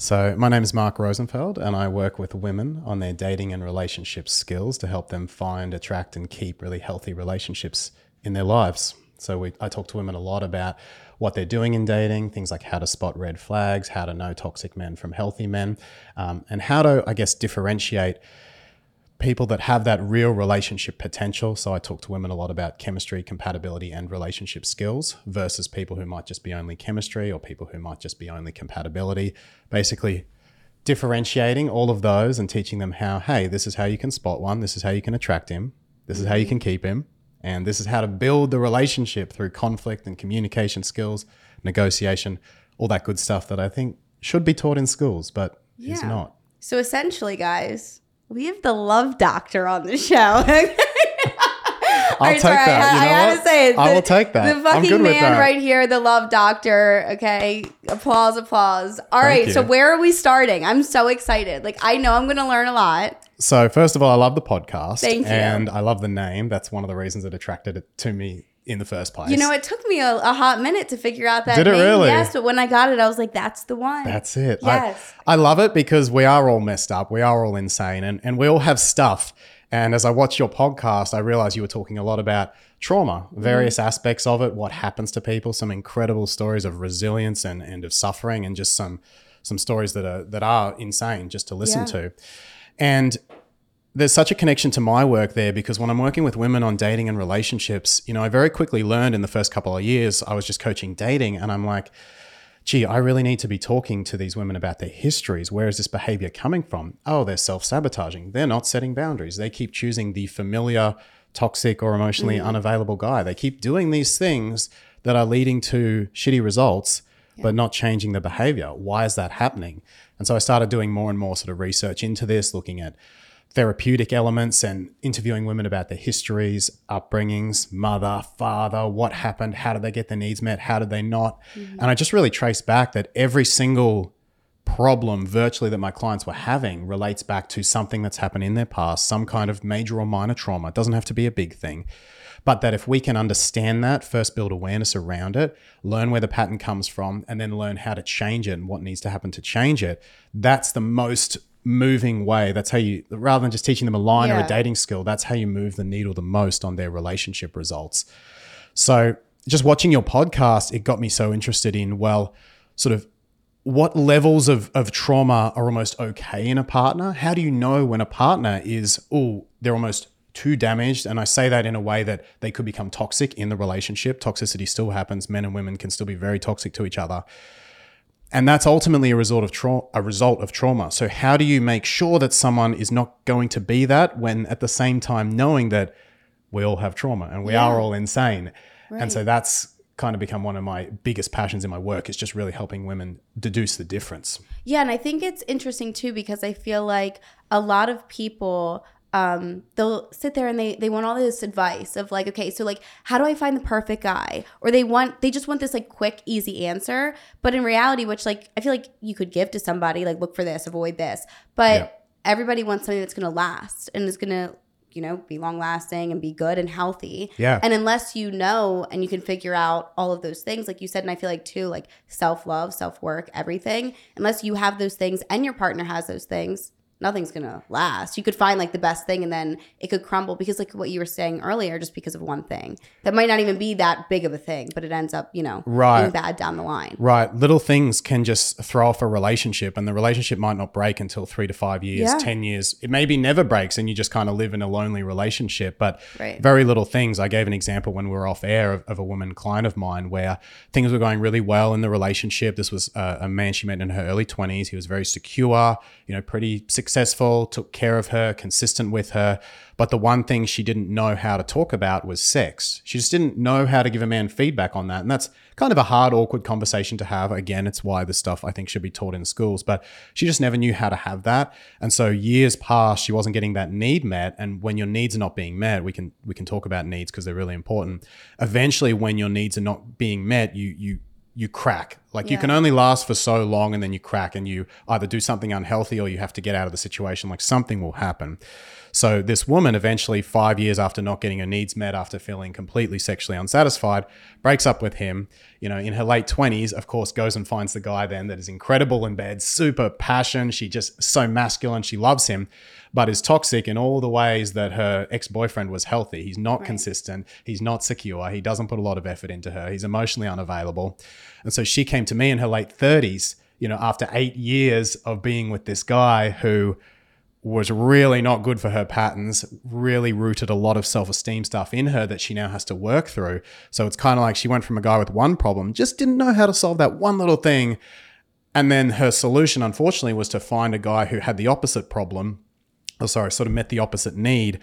So, my name is Mark Rosenfeld, and I work with women on their dating and relationship skills to help them find, attract, and keep really healthy relationships in their lives. So, we, I talk to women a lot about what they're doing in dating, things like how to spot red flags, how to know toxic men from healthy men, um, and how to, I guess, differentiate people that have that real relationship potential. So I talk to women a lot about chemistry, compatibility, and relationship skills versus people who might just be only chemistry or people who might just be only compatibility. Basically, differentiating all of those and teaching them how, hey, this is how you can spot one, this is how you can attract him, this is how you can keep him, and this is how to build the relationship through conflict and communication skills, negotiation, all that good stuff that I think should be taught in schools, but is not. So essentially, guys, we have the love doctor on the show. I'll take that. You I, know I had what? to say it. I will take that. The fucking man right here, the love doctor. Okay, applause, applause. All Thank right, so where are we starting? I'm so excited. Like I know I'm going to learn a lot. So first of all, I love the podcast, Thank you. and I love the name. That's one of the reasons it attracted it to me in the first place. You know, it took me a, a hot minute to figure out that. Did it name. really? Yes, but when I got it, I was like, "That's the one." That's it. Yes. I, I love it because we are all messed up. We are all insane, and and we all have stuff. And as I watch your podcast, I realized you were talking a lot about trauma, various Mm-hmm. aspects of it, what happens to people, some incredible stories of resilience and, and of suffering, and just some some stories that are that are insane just to listen Yeah. to. And there's such a connection to my work there because when I'm working with women on dating and relationships, you know, I very quickly learned in the first couple of years, I was just coaching dating and I'm like, gee, I really need to be talking to these women about their histories. Where is this behavior coming from? Oh, they're self sabotaging. They're not setting boundaries. They keep choosing the familiar, toxic, or emotionally mm. unavailable guy. They keep doing these things that are leading to shitty results, but not changing the behavior. Why is that happening? And so I started doing more and more sort of research into this, looking at therapeutic elements and interviewing women about their histories, upbringings, mother, father, what happened, how did they get their needs met, how did they not. Mm-hmm. And I just really trace back that every single problem virtually that my clients were having relates back to something that's happened in their past, some kind of major or minor trauma. It doesn't have to be a big thing. But that if we can understand that, first build awareness around it, learn where the pattern comes from, and then learn how to change it and what needs to happen to change it, that's the most moving way. That's how you, rather than just teaching them a line or a dating skill, that's how you move the needle the most on their relationship results. So just watching your podcast, it got me so interested in, well, sort of what levels of, of trauma are almost okay in a partner? How do you know when a partner is, oh, they're almost too damaged? And I say that in a way that they could become toxic in the relationship. Toxicity still happens. Men and women can still be very toxic to each other. And that's ultimately a result of trauma a result of trauma. So how do you make sure that someone is not going to be that when at the same time knowing that we all have trauma and we Yeah. are all insane? And so that's kind of become one of my biggest passions in my work is just really helping women deduce the difference. Yeah, and I think it's interesting too because I feel like a lot of people um they'll sit there and they they want all this advice of like okay so like how do i find the perfect guy or they want they just want this like quick easy answer but in reality which like i feel like you could give to somebody like look for this avoid this but Yeah. everybody wants something that's to last and is to you know be long lasting and be good and healthy Yeah. and unless you know and you can figure out all of those things, like you said, and I feel like too, like self love, self work, everything, unless you have those things and your partner has those things, nothing's gonna last. You could find like the best thing and then it could crumble because, like what you were saying earlier, just because of one thing that might not even be that big of a thing, but it ends up, you know, Right. being bad down the line. Right. Little things can just throw off a relationship, and the relationship might not break until three to five years, Yeah. 10 years. It maybe never breaks, and you just kind of live in a lonely relationship. But Right. very little things. I gave an example when we were off air of, of a woman client of mine where things were going really well in the relationship. This was a, a man she met in her early 20s. He was very secure, you know, pretty successful, took care of her, consistent with her. But the one thing she didn't know how to talk about was sex. She just didn't know how to give a man feedback on that. And that's kind of a hard, awkward conversation to have. Again, it's why this stuff I think should be taught in schools. But she just never knew how to have that. And so years passed, she wasn't getting that need met. And when your needs are not being met, we can we can talk about needs because they're really important. Eventually, when your needs are not being met, you you you crack Like you can only last for so long and then you crack and you either do something unhealthy or you have to get out of the situation. Like something will happen. So this woman eventually, five years after not getting her needs met, after feeling completely sexually unsatisfied, breaks up with him. You know, in her late twenties, of course, goes and finds the guy then that is incredible in bed, super passion. She just so masculine. She loves him, but is toxic in all the ways that her ex boyfriend was healthy. He's not consistent. He's not secure. He doesn't put a lot of effort into her. He's emotionally unavailable. And so she came to me in her late thirties. You know, after eight years of being with this guy who was really not good for her patterns, really rooted a lot of self esteem stuff in her that she now has to work through. So it's kind of like she went from a guy with one problem, just didn't know how to solve that one little thing. And then her solution, unfortunately, was to find a guy who had the opposite problem, or sorry, sort of met the opposite need,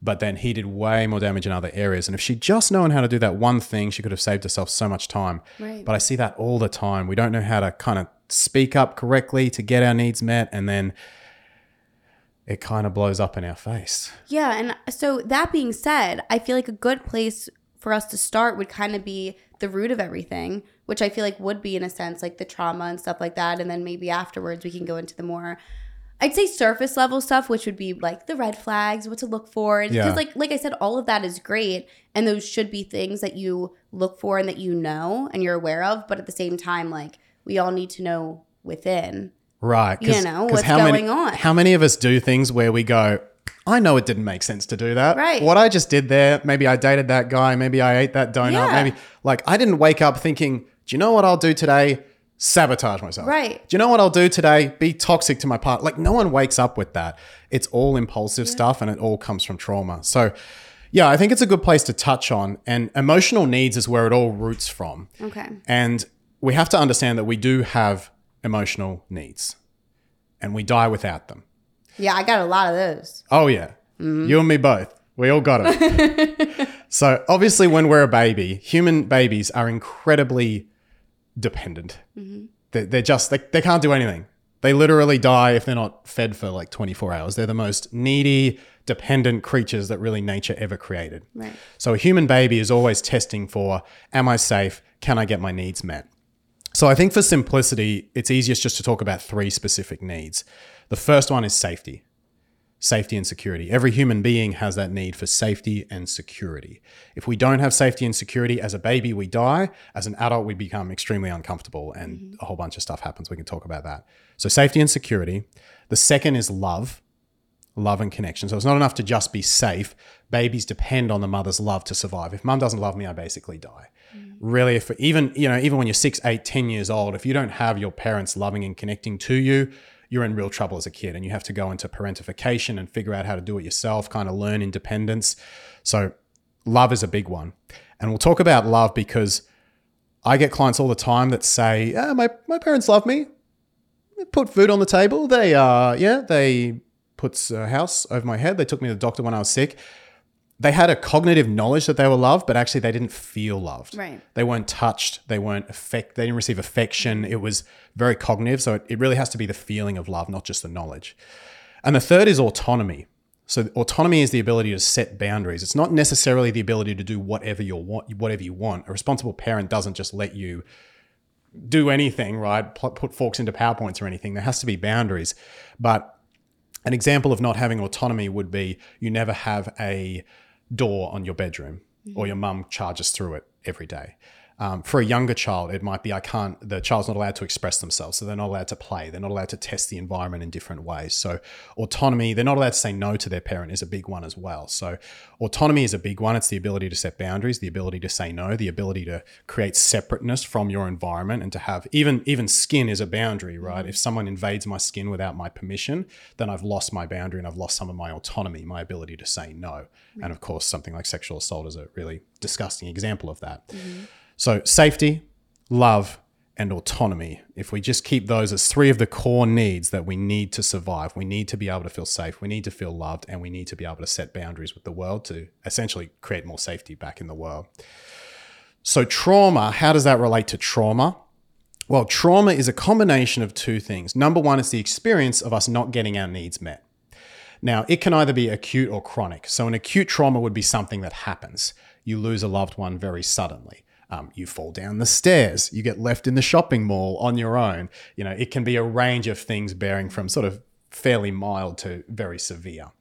but then he did way more damage in other areas. And if she'd just known how to do that one thing, she could have saved herself so much time. Right. But I see that all the time. We don't know how to kind of speak up correctly to get our needs met. And then it kind of blows up in our face. Yeah, and so that being said, I feel like a good place for us to start would kind of be the root of everything, which I feel like would be in a sense like the trauma and stuff like that, and then maybe afterwards we can go into the more I'd say surface level stuff, which would be like the red flags, what to look for. Because Yeah. like like I said, all of that is great. And those should be things that you look for and that you know and you're aware of. But at the same time, like we all need to know within. Right. You know, what's how many, going on. How many of us do things where we go, I know it didn't make sense to do that. Right. What I just did there, maybe I dated that guy, maybe I ate that donut, Yeah. maybe like I didn't wake up thinking, do you know what I'll do today? Sabotage myself. Right. Do you know what I'll do today? Be toxic to my partner. Like no one wakes up with that. It's all impulsive stuff and it all comes from trauma. So yeah, I think it's a good place to touch on. And emotional needs is where it all roots from. Okay. And we have to understand that we do have emotional needs and we die without them. Yeah, I got a lot of those. Oh, yeah. Mm-hmm. You and me both. We all got it. so, obviously, when we're a baby, human babies are incredibly dependent. Mm-hmm. They're, they're just, they, they can't do anything. They literally die if they're not fed for like 24 hours. They're the most needy, dependent creatures that really nature ever created. Right. So, a human baby is always testing for Am I safe? Can I get my needs met? So, I think for simplicity, it's easiest just to talk about three specific needs. The first one is safety safety and security. Every human being has that need for safety and security. If we don't have safety and security as a baby, we die. As an adult, we become extremely uncomfortable and mm-hmm. a whole bunch of stuff happens. We can talk about that. So, safety and security. The second is love. Love and connection. So it's not enough to just be safe. Babies depend on the mother's love to survive. If mum doesn't love me, I basically die. Mm. Really, if even you know, even when you're six, eight, ten years old, if you don't have your parents loving and connecting to you, you're in real trouble as a kid and you have to go into parentification and figure out how to do it yourself, kind of learn independence. So, love is a big one. And we'll talk about love because I get clients all the time that say, "Yeah, my, my parents love me. They put food on the table. They, uh, yeah, they put a house over my head. They took me to the doctor when I was sick. They had a cognitive knowledge that they were loved, but actually they didn't feel loved. Right. They weren't touched. They weren't affect. They didn't receive affection. It was very cognitive. So it, it really has to be the feeling of love, not just the knowledge. And the third is autonomy. So autonomy is the ability to set boundaries. It's not necessarily the ability to do whatever you want. Whatever you want. A responsible parent doesn't just let you do anything, right? Put forks into powerpoints or anything. There has to be boundaries. But an example of not having autonomy would be you never have a door on your bedroom or mm-hmm. your mum charges through it every day. Um, for a younger child, it might be I can't, the child's not allowed to express themselves. So they're not allowed to play. They're not allowed to test the environment in different ways. So, autonomy, they're not allowed to say no to their parent is a big one as well. So, autonomy is a big one. It's the ability to set boundaries, the ability to say no, the ability to create separateness from your environment and to have even, even skin is a boundary, right? If someone invades my skin without my permission, then I've lost my boundary and I've lost some of my autonomy, my ability to say no. And of course, something like sexual assault is a really disgusting example of that. So, safety, love, and autonomy. If we just keep those as three of the core needs that we need to survive, we need to be able to feel safe, we need to feel loved, and we need to be able to set boundaries with the world to essentially create more safety back in the world. So, trauma, how does that relate to trauma? Well, trauma is a combination of two things. Number one is the experience of us not getting our needs met. Now, it can either be acute or chronic. So, an acute trauma would be something that happens. You lose a loved one very suddenly. Um, you fall down the stairs, you get left in the shopping mall on your own. You know, it can be a range of things bearing from sort of fairly mild to very severe.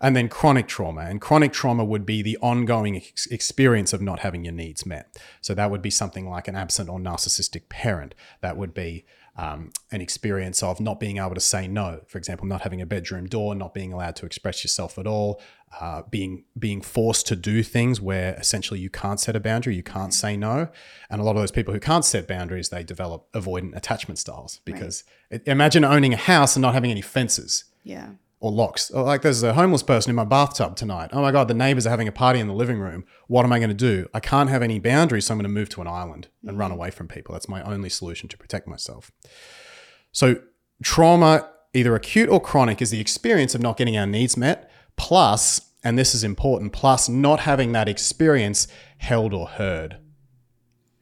And then chronic trauma. And chronic trauma would be the ongoing ex- experience of not having your needs met. So that would be something like an absent or narcissistic parent. That would be um, an experience of not being able to say no. For example, not having a bedroom door, not being allowed to express yourself at all, uh, being being forced to do things where essentially you can't set a boundary, you can't say no. And a lot of those people who can't set boundaries, they develop avoidant attachment styles because it, imagine owning a house and not having any fences Yeah. Or locks. Uh, like there's a homeless person in my bathtub tonight. Oh my god, the neighbors are having a party in the living room. What am I going to do? I can't have any boundaries, so I'm going to move to an island and run mm. away from people. That's my only solution to protect myself. So trauma, either acute or chronic, is the experience of not getting our needs met, plus, and this is important, plus not having that experience held or heard.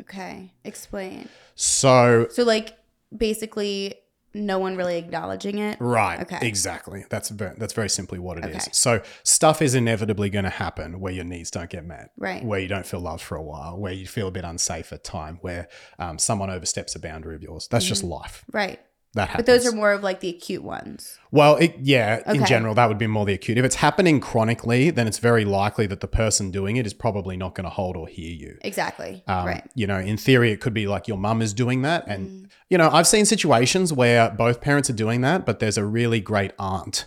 Okay. Explain. So So like basically no one really acknowledging it. Right. Okay. Exactly. That's very, that's very simply what it is. Okay. So stuff is inevitably going to happen where your needs don't get met. Right. Where you don't feel loved for a while. Where you feel a bit unsafe at time. Where um, someone oversteps a boundary of yours. That's just life. Right. That happens. But those are more of like the acute ones. well, it, yeah. In general, that would be more the acute. If it's happening chronically, then it's very likely that the person doing it is probably not going to hold or hear you. Exactly. Um, right. You know, in theory, it could be like your mum is doing that. And, Mm. you know, I've seen situations where both parents are doing that, but there's a really great aunt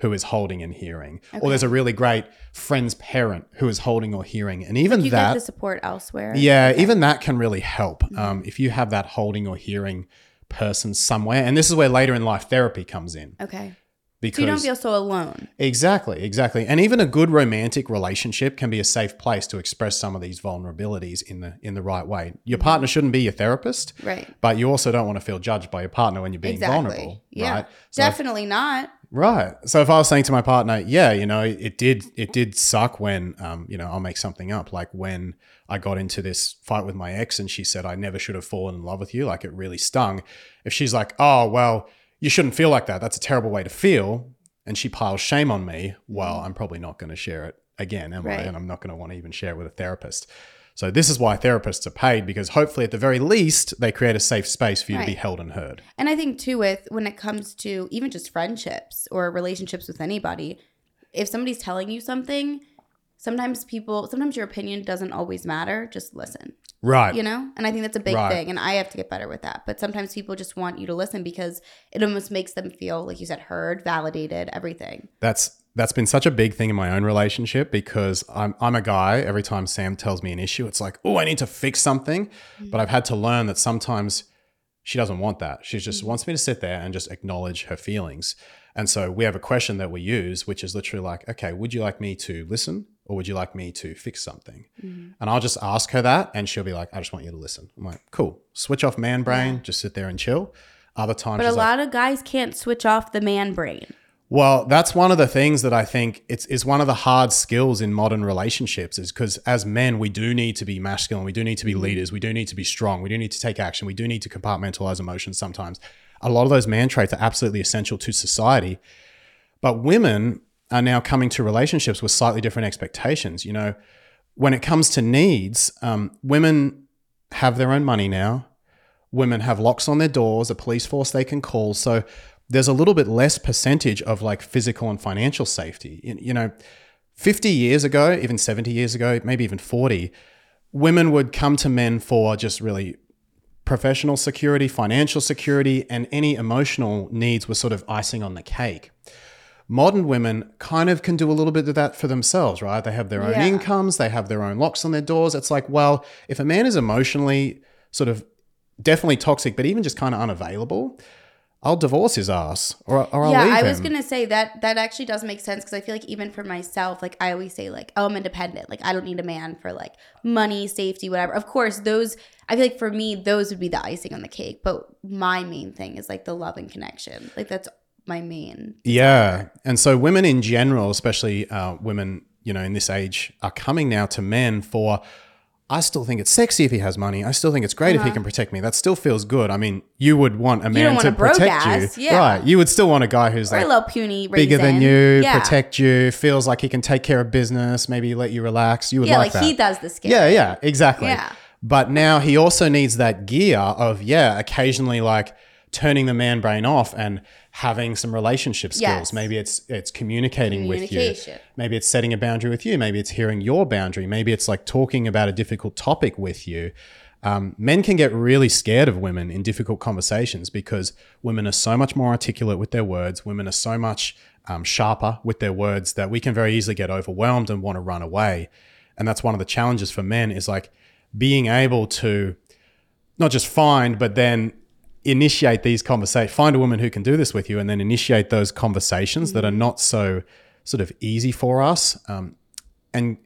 who is holding and hearing. Or there's a really great friend's parent who is holding or hearing. And even You that, get the support elsewhere. yeah, even that can really help. Mm-hmm. Um, if you have that holding or hearing person somewhere. And this is where later in life therapy comes in. Okay. Because So you don't feel so alone. Exactly, exactly. And even a good romantic relationship can be a safe place to express some of these vulnerabilities in the in the right way. Your partner shouldn't be your therapist, Right. but you also don't want to feel judged by your partner when you're being Exactly. vulnerable, Yeah. right? So if- Definitely not. right. So if I was saying to my partner, yeah, you know, it did it did suck when um, you know, I'll make something up, like when I got into this fight with my ex and she said I never should have fallen in love with you, like it really stung. If she's like, "Oh, well, you shouldn't feel like that. That's a terrible way to feel." And she piles shame on me, well, I'm probably not going to share it again, am I? And I'm not going to want to even share it with a therapist. So this is why therapists are paid because hopefully at the very least they create a safe space for you to be held and heard. And I think too with when it comes to even just friendships or relationships with anybody, if somebody's telling you something, sometimes people sometimes your opinion doesn't always matter. Just listen. Right. You know? And I think that's a big Right. thing. And I have to get better with that. But sometimes people just want you to listen because it almost makes them feel, like you said, heard, validated, everything. That's that's been such a big thing in my own relationship because I'm I'm a guy. Every time Sam tells me an issue, it's like, oh, I need to fix something. Mm-hmm. But I've had to learn that sometimes she doesn't want that. She just mm-hmm. wants me to sit there and just acknowledge her feelings. And so we have a question that we use, which is literally like, okay, would you like me to listen or would you like me to fix something? Mm-hmm. And I'll just ask her that, and she'll be like, I just want you to listen. I'm like, cool. Switch off man brain, just sit there and chill. Other times, But a she's like, lot of guys can't switch off the man brain. well, that's one of the things that I think it's is one of the hard skills in modern relationships is because as men we do need to be masculine, we do need to be mm-hmm. leaders, we do need to be strong, we do need to take action, we do need to compartmentalize emotions sometimes. A lot of those man traits are absolutely essential to society. But women are now coming to relationships with slightly different expectations. You know, when it comes to needs, um, women have their own money now. Women have locks on their doors, a police force they can call. So there's a little bit less percentage of like physical and financial safety. You you know, 50 years ago, even 70 years ago, maybe even 40, women would come to men for just really professional security, financial security, and any emotional needs were sort of icing on the cake. Modern women kind of can do a little bit of that for themselves, right? They have their own Yeah. incomes, they have their own locks on their doors. It's like, well, if a man is emotionally sort of definitely toxic, but even just kind of unavailable, I'll divorce his ass or, or I'll yeah, I was him. gonna say that that actually does make sense because I feel like even for myself, like I always say, like, oh, I'm independent. Like I don't need a man for like money, safety, whatever. Of course, those I feel like for me, those would be the icing on the cake. But my main thing is like the love and connection. Like that's my main. Yeah. And so women in general, especially uh, women, you know, in this age, are coming now to men for, I still think it's sexy if he has money. I still think it's great if he can protect me. That still feels good. I mean, you would want a man Uh-huh. want to a protect ass, you. yeah. Right. You would still want a guy who's Or a like little puny, bigger than you, yeah. protect you, feels like he can take care of business, maybe let you relax. You would. Yeah, like, like, he does the skin. Yeah, yeah, exactly. Yeah. But now he also needs that gear of, yeah, occasionally like turning the man brain off and having some relationship skills. Yes. Maybe it's it's communicating with you. Maybe it's setting a boundary with you. Maybe it's hearing your boundary. Maybe it's like talking about a difficult topic with you. Um, men can get really scared of women in difficult conversations because women are so much more articulate with their words. Women are so much um, sharper with their words that we can very easily get overwhelmed and want to run away. And that's one of the challenges for men is like being able to not just find, but then initiate these conversations. Find a woman who can do this with you, and then initiate those conversations that are not so sort of easy for us, um, and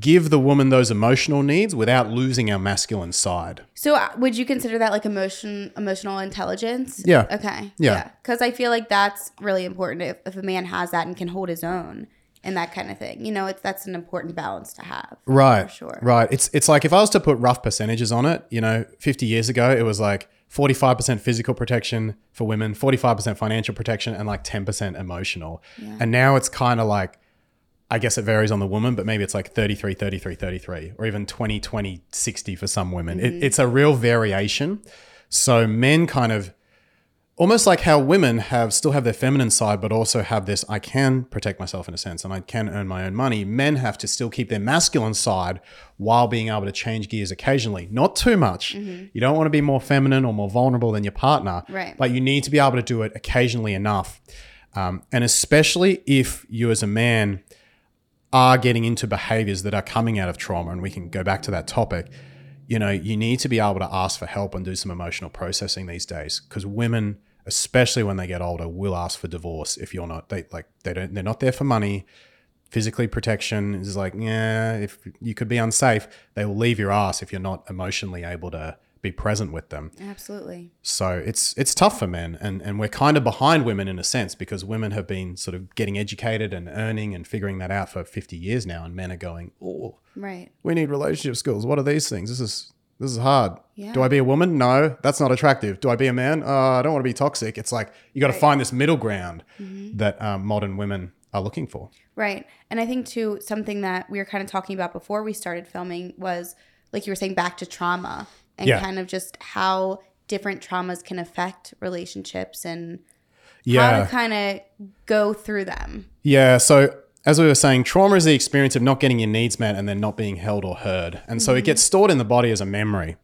give the woman those emotional needs without losing our masculine side. So uh, would you consider that like emotion emotional intelligence? Yeah. Okay. Yeah. Because I feel like that's really important if, if a man has that and can hold his own and that kind of thing. You know, it's that's an important balance to have. Right. sure. Right. It's it's like if I was to put rough percentages on it, you know, 50 years ago it was like 45% physical protection for women, 45% financial protection and like 10% emotional. And now it's kind of like I guess it varies on the woman, but maybe it's like 33 33 33 or even 20 20 60 for some women. It, mm-hmm. it's a real variation. So men kind of almost like how women have still have their feminine side but also have this i can protect myself in a sense and i can earn my own money. Men have to still keep their masculine side while being able to change gears occasionally. Not too much. You don't want to be more feminine or more vulnerable than your partner Right. but you need to be able to do it occasionally enough. Um, and especially if you as a man are getting into behaviors that are coming out of trauma and we can go back to that topic you know you need to be able to ask for help and do some emotional processing these days because women especially when they get older will ask for divorce if you're not they like they don't they're not there for money physically protection is like yeah if you could be unsafe they will leave your ass if you're not emotionally able to be present with them Absolutely. so it's it's tough for men, and and we're kind of behind women in a sense because women have been sort of getting educated and earning and figuring that out for fifty years now, and men are going, oh, Right. we need relationship skills. What are these things? This is this is hard. Yeah. Do I be a woman? No, that's not attractive. Do I be a man? Uh, I don't want to be toxic. It's like you got to Right. find this middle ground that um, modern women are looking for. Right. And I think too something that we were kind of talking about before we started filming was like you were saying back to trauma and Yeah. kind of just how different traumas can affect relationships and how to kind of go through them. Yeah. So as we were saying, trauma is the experience of not getting your needs met and then not being held or heard. And so it gets mm. stored in the body as a memory,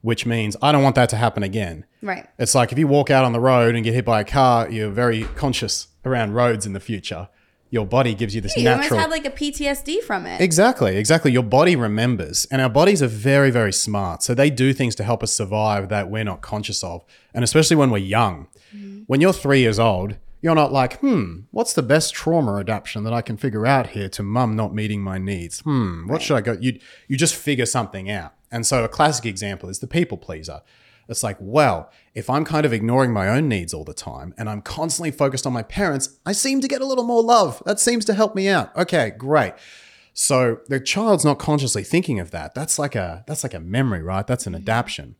which means I don't want that to happen again. Right. It's like if you walk out on the road and get hit by a car, you're very conscious around roads in the future. Your body gives you this natural You almost have like a PTSD from it. Exactly, exactly. Your body remembers, and our bodies are very, very smart. So they do things to help us survive that we're not conscious of. And especially when we're young. Mm-hmm. When you're three years old, you're not like, hmm, what's the best trauma adaptation that I can figure out here to mum not meeting my needs? Hmm, what should I go? You, you just figure something out. And so a classic example is the people pleaser. It's like, well, if I'm kind of ignoring my own needs all the time and I'm constantly focused on my parents, I seem to get a little more love. That seems to help me out. Okay, great. So the child's not consciously thinking of that. That's like a that's like a memory, right? That's an adaptation.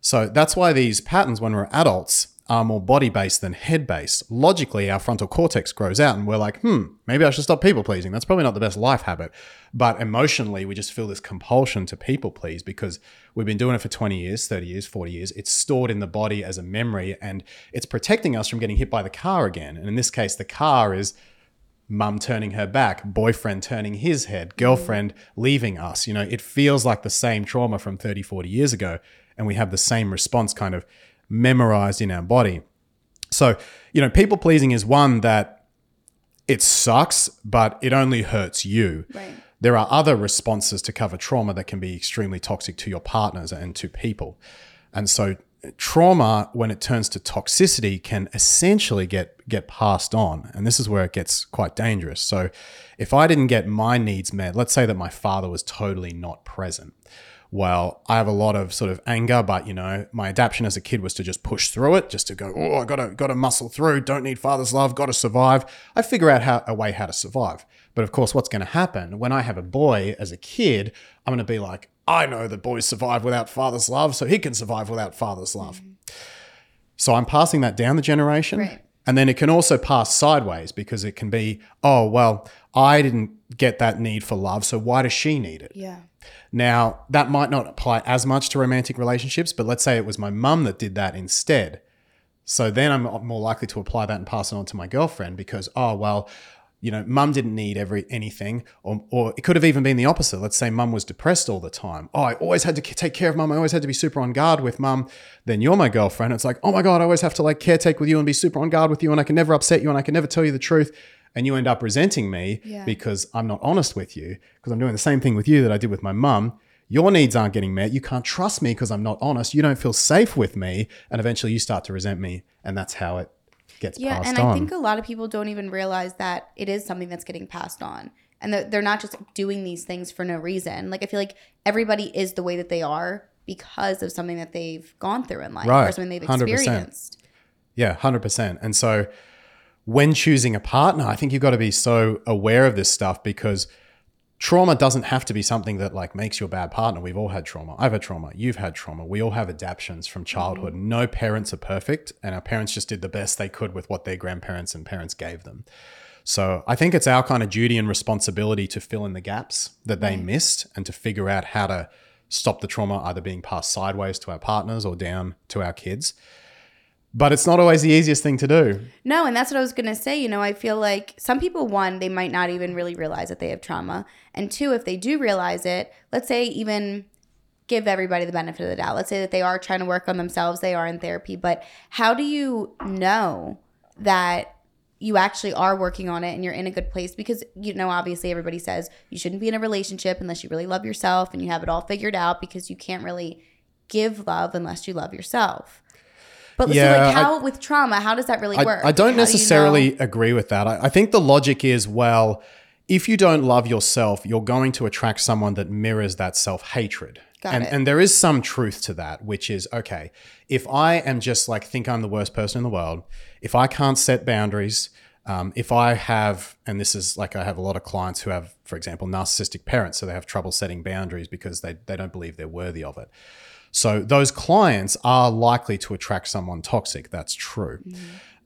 So that's why these patterns when we're adults are more body based than head based. Logically, our frontal cortex grows out and we're like, hmm, maybe I should stop people pleasing. That's probably not the best life habit. But emotionally, we just feel this compulsion to people please because we've been doing it for 20 years, 30 years, 40 years. It's stored in the body as a memory and it's protecting us from getting hit by the car again. And in this case, the car is mum turning her back, boyfriend turning his head, girlfriend leaving us. You know, it feels like the same trauma from 30, 40 years ago. And we have the same response kind of memorized in our body. So, you know, people pleasing is one that it sucks, but it only hurts you. Right. There are other responses to cover trauma that can be extremely toxic to your partners and to people. And so trauma when it turns to toxicity can essentially get get passed on and this is where it gets quite dangerous so if i didn't get my needs met let's say that my father was totally not present well i have a lot of sort of anger but you know my adaptation as a kid was to just push through it just to go oh i gotta gotta muscle through don't need father's love gotta survive i figure out how a way how to survive but of course what's going to happen when i have a boy as a kid i'm going to be like I know that boys survive without father's love, so he can survive without father's love. Mm. So I'm passing that down the generation. Right. And then it can also pass sideways because it can be, oh, well, I didn't get that need for love, so why does she need it? Yeah. Now, that might not apply as much to romantic relationships, but let's say it was my mum that did that instead. So then I'm more likely to apply that and pass it on to my girlfriend because, oh, well, you know, mum didn't need every anything, or, or it could have even been the opposite. Let's say mum was depressed all the time. Oh, I always had to take care of mum. I always had to be super on guard with mum. Then you're my girlfriend. It's like, oh my God, I always have to like caretake with you and be super on guard with you, and I can never upset you, and I can never tell you the truth. And you end up resenting me Yeah. because I'm not honest with you, because I'm doing the same thing with you that I did with my mum. Your needs aren't getting met. You can't trust me because I'm not honest. You don't feel safe with me. And eventually you start to resent me. And that's how it gets Yeah, passed and on. I think a lot of people don't even realize that it is something that's getting passed on. And that they're not just doing these things for no reason. Like I feel like everybody is the way that they are because of something that they've gone through in life or Right, something they've 100%. experienced. Yeah, 100%. And so when choosing a partner, I think you've got to be so aware of this stuff because trauma doesn't have to be something that like makes you a bad partner. We've all had trauma. I've had trauma. You've had trauma. We all have adaptions from childhood. Mm-hmm. No parents are perfect, and our parents just did the best they could with what their grandparents and parents gave them. So I think it's our kind of duty and responsibility to fill in the gaps that they mm. missed and to figure out how to stop the trauma either being passed sideways to our partners or down to our kids. But it's not always the easiest thing to do. No, and that's what I was going to say. You know, I feel like some people, one, they might not even really realize that they have trauma. And two, if they do realize it, let's say even give everybody the benefit of the doubt. Let's say that they are trying to work on themselves, they are in therapy, but how do you know that you actually are working on it and you're in a good place? Because, you know, obviously everybody says you shouldn't be in a relationship unless you really love yourself and you have it all figured out because you can't really give love unless you love yourself. But so like how with trauma, how does that really I, work? I don't How do you necessarily know- agree with that. I, I think the logic is well, if you don't love yourself, you're going to attract someone that mirrors that self hatred. And, and there is some truth to that, which is okay, if I am just like think I'm the worst person in the world, if I can't set boundaries, um, if I have, and this is like I have a lot of clients who have, for example, narcissistic parents, so they have trouble setting boundaries because they, they don't believe they're worthy of it. So those clients are likely to attract someone toxic. That's true.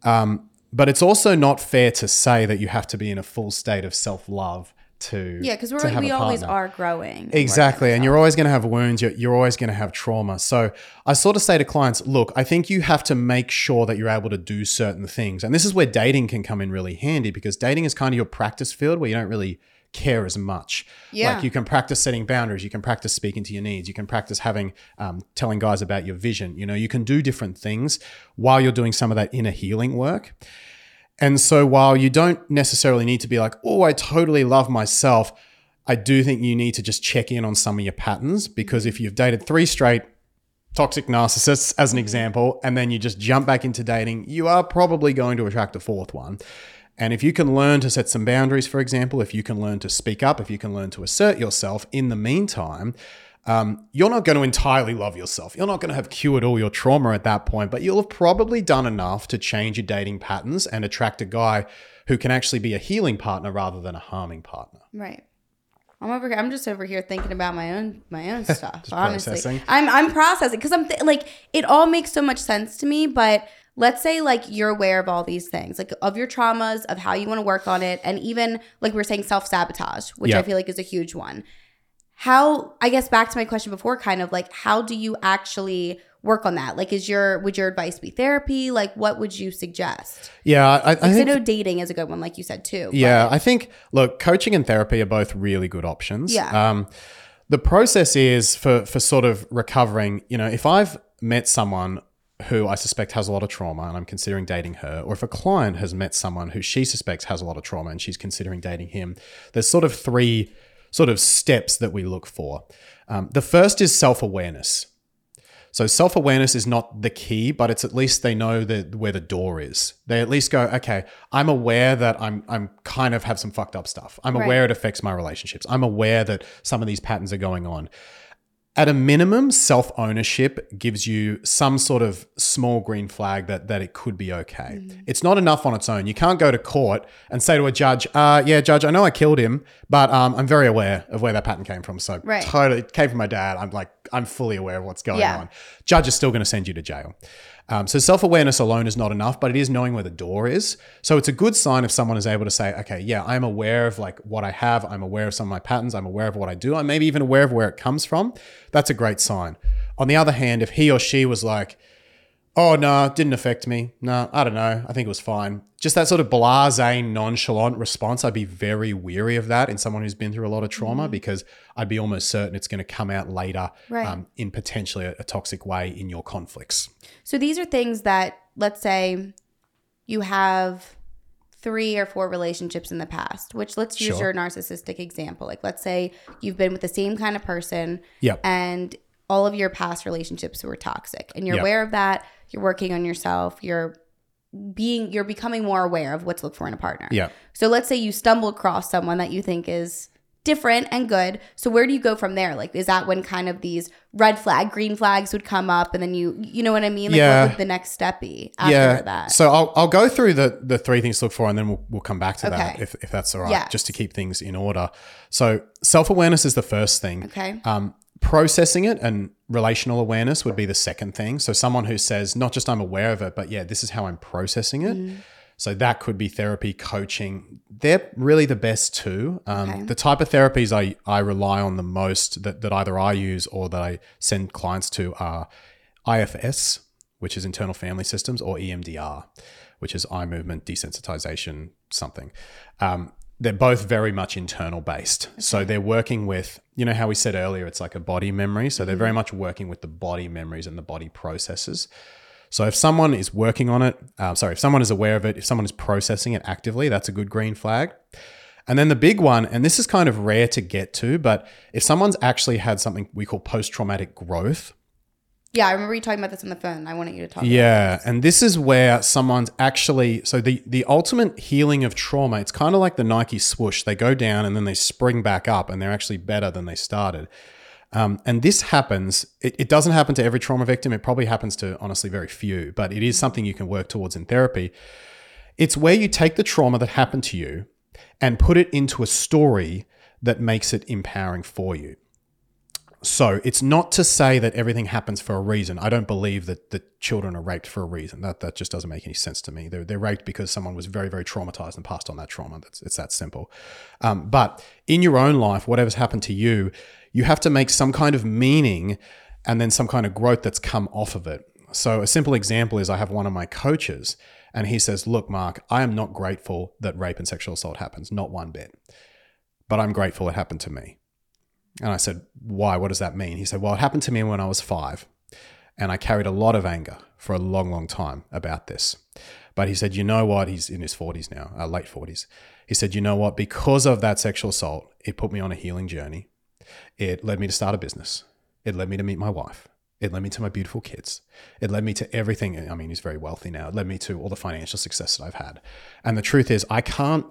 Um, but it's also not fair to say that you have to be in a full state of self love to Yeah, because we're we always are growing. Exactly. And you're always going to have wounds. You're, you're always going to have trauma. So I sort of say to clients, look, I think you have to make sure that you're able to do certain things. And this is where dating can come in really handy because dating is kind of your practice field where you don't really care as much. Yeah. Like you can practice setting boundaries. You can practice speaking to your needs. You can practice having, um, telling guys about your vision. You know, you can do different things while you're doing some of that inner healing work. And so while you don't necessarily need to be like, oh, I totally love myself, I do think you need to just check in on some of your patterns because if you've dated three straight toxic narcissists, as an example, and then you just jump back into dating, you are probably going to attract a fourth one. And if you can learn to set some boundaries, for example, if you can learn to speak up, if you can learn to assert yourself in the meantime, um, you're not going to entirely love yourself. You're not going to have cured all your trauma at that point, but you'll have probably done enough to change your dating patterns and attract a guy who can actually be a healing partner rather than a harming partner. Right. I'm over here. I'm just over here thinking about my own my own stuff. honestly, processing. I'm I'm processing because I'm th- like it all makes so much sense to me. But let's say like you're aware of all these things, like of your traumas, of how you want to work on it, and even like we were saying, self sabotage, which I feel like is a huge one. How I guess back to my question before, kind of like how do you actually work on that? Like, is your would your advice be therapy? Like, what would you suggest? Yeah, I, I Because I know dating is a good one, like you said too. Yeah, I think look, coaching and therapy are both really good options. Yeah. Um, the process is for for sort of recovering. You know, if I've met someone who I suspect has a lot of trauma and I'm considering dating her, or if a client has met someone who she suspects has a lot of trauma and she's considering dating him, there's sort of three sort of steps that we look for. Um, the first is self awareness. So self awareness is not the key, but it's at least they know that where the door is. They at least go, okay, I'm aware that I'm I'm kind of have some fucked up stuff. I'm Right. aware it affects my relationships. I'm aware that some of these patterns are going on. At a minimum, self ownership gives you some sort of small green flag that that it could be okay. It's not enough on its own. You can't go to court and say to a judge, uh, "Yeah, judge, I know I killed him, but um, I'm very aware of where that pattern came from. So Right. totally it came from my dad. I'm like I'm fully aware of what's going Yeah. on. Judge is still going to send you to jail. Um, so self awareness alone is not enough, but it is knowing where the door is. So it's a good sign if someone is able to say, okay, yeah, I'm aware of like what I have. I'm aware of some of my patterns. I'm aware of what I do. I'm maybe even aware of where it comes from. That's a great sign. On the other hand, if he or she was like, oh no, didn't affect me. No, I don't know. I think it was fine. Just that sort of blasé, nonchalant response. I'd be very weary of that in someone who's been through a lot of trauma Mm-hmm. because I'd be almost certain it's going to come out later Right. um, in potentially a, a toxic way in your conflicts. So these are things that, let's say, you have three or four relationships in the past, which let's use Sure. your narcissistic example. Like, let's say you've been with the same kind of person Yep. and all of your past relationships were toxic and you're Yep. aware of that. You're working on yourself. You're being, you're becoming more aware of what to look for in a partner. Yeah. So let's say you stumble across someone that you think is different and good. So where do you go from there? Like, is that when kind of these red flag, green flags would come up, and then you, you know what I mean? Like, Yeah. what would the next step be after yeah. that? So I'll, I'll go through the, the three things to look for and then we'll, we'll come back to that if, if that's all right, Yes. just to keep things in order. So self awareness is the first thing. Okay. Um, processing it and relational awareness would be the second thing. So someone who says, not just I'm aware of it, but yeah, this is how I'm processing it. Mm-hmm. So that could be therapy, coaching. They're really the best too. Um, Okay. The type of therapies I, I rely on the most that, that either I use or that I send clients to are IFS, which is internal family systems, or EMDR, which is eye movement desensitization something. Um, they're both very much internal based. So they're working with, you know, how we said earlier, it's like a body memory. So they're very much working with the body memories and the body processes. So if someone is working on it, uh, sorry, if someone is aware of it, if someone is processing it actively, that's a good green flag. And then the big one, and this is kind of rare to get to, but if someone's actually had something we call post traumatic growth, yeah, I remember you talking about this on the phone. I wanted you to talk. about yeah, and this is where someone's actually so the the ultimate healing of trauma. It's kind of like the Nike swoosh. They go down and then they spring back up, and they're actually better than they started. Um, and this happens. It, it doesn't happen to every trauma victim. It probably happens to honestly very few, but it is something you can work towards in therapy. It's where you take the trauma that happened to you and put it into a story that makes it empowering for you. So it's not to say that everything happens for a reason. I don't believe that the children are raped for a reason. That that just doesn't make any sense to me. They're, they're raped because someone was very very traumatized and passed on that trauma. That's it's that simple. Um, but in your own life, whatever's happened to you, you have to make some kind of meaning and then some kind of growth that's come off of it. So a simple example is I have one of my coaches and he says, "Look, Mark, I am not grateful that rape and sexual assault happens, not one bit. But I'm grateful it happened to me." And I said, Why? What does that mean? He said, Well, it happened to me when I was five. And I carried a lot of anger for a long, long time about this. But he said, You know what? He's in his 40s now, uh, late 40s. He said, You know what? Because of that sexual assault, it put me on a healing journey. It led me to start a business. It led me to meet my wife. It led me to my beautiful kids. It led me to everything. I mean, he's very wealthy now. It led me to all the financial success that I've had. And the truth is, I can't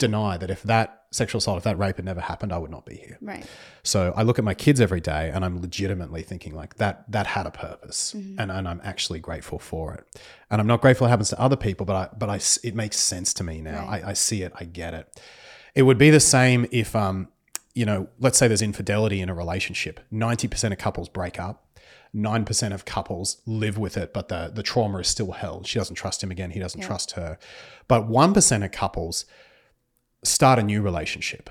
deny that if that sexual assault, if that rape had never happened, I would not be here. Right. So I look at my kids every day and I'm legitimately thinking like that that had a purpose and, and I'm actually grateful for it. And I'm not grateful it happens to other people, but I but I it makes sense to me now. Right. I, I see it, I get it. It would be the same if um you know, let's say there's infidelity in a relationship. 90% of couples break up. 9% of couples live with it, but the, the trauma is still held. She doesn't trust him again. He doesn't trust her. But 1% of couples start a new relationship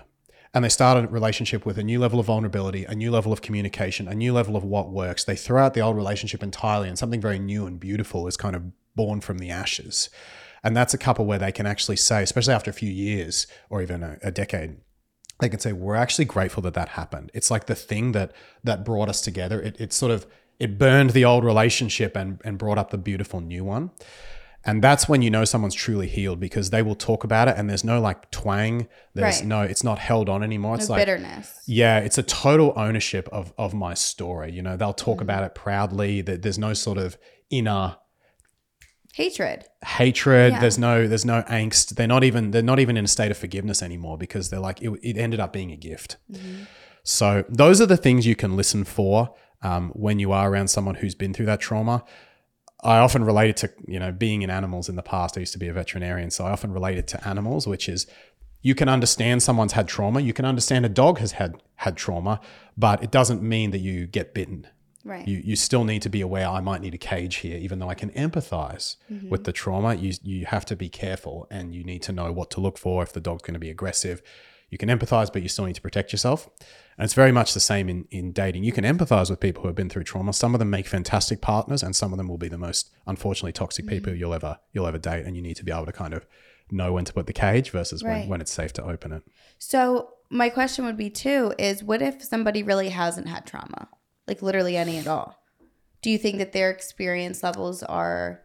and they start a relationship with a new level of vulnerability, a new level of communication, a new level of what works. They throw out the old relationship entirely, and something very new and beautiful is kind of born from the ashes. And that's a couple where they can actually say, especially after a few years or even a, a decade, they can say, "We're actually grateful that that happened." It's like the thing that that brought us together. It, it sort of it burned the old relationship and and brought up the beautiful new one. And that's when you know someone's truly healed because they will talk about it and there's no like twang. There's Right. no, it's not held on anymore. No It's like, bitterness. yeah, it's a total ownership of, of my story. You know, they'll talk Mm-hmm. about it proudly. That there's no sort of inner Hatred. hatred. Yeah. There's no there's no angst. They're not even they're not even in a state of forgiveness anymore because they're like it, it ended up being a gift. Mm-hmm. So those are the things you can listen for um, when you are around someone who's been through that trauma. I often relate it to you know being in animals in the past. I used to be a veterinarian, so I often relate it to animals, which is you can understand someone's had trauma. You can understand a dog has had had trauma, but it doesn't mean that you get bitten. Right. You you still need to be aware. I might need a cage here, even though I can empathize Mm-hmm. with the trauma. You you have to be careful, and you need to know what to look for if the dog's going to be aggressive. You can empathize, but you still need to protect yourself. And it's very much the same in, in dating. You can empathize with people who have been through trauma. Some of them make fantastic partners, and some of them will be the most unfortunately toxic Mm-hmm. people you'll ever you'll ever date. And you need to be able to kind of know when to put the cage versus when, when it's safe to open it. So my question would be too: is what if somebody really hasn't had trauma, like literally any at all? Do you think that their experience levels are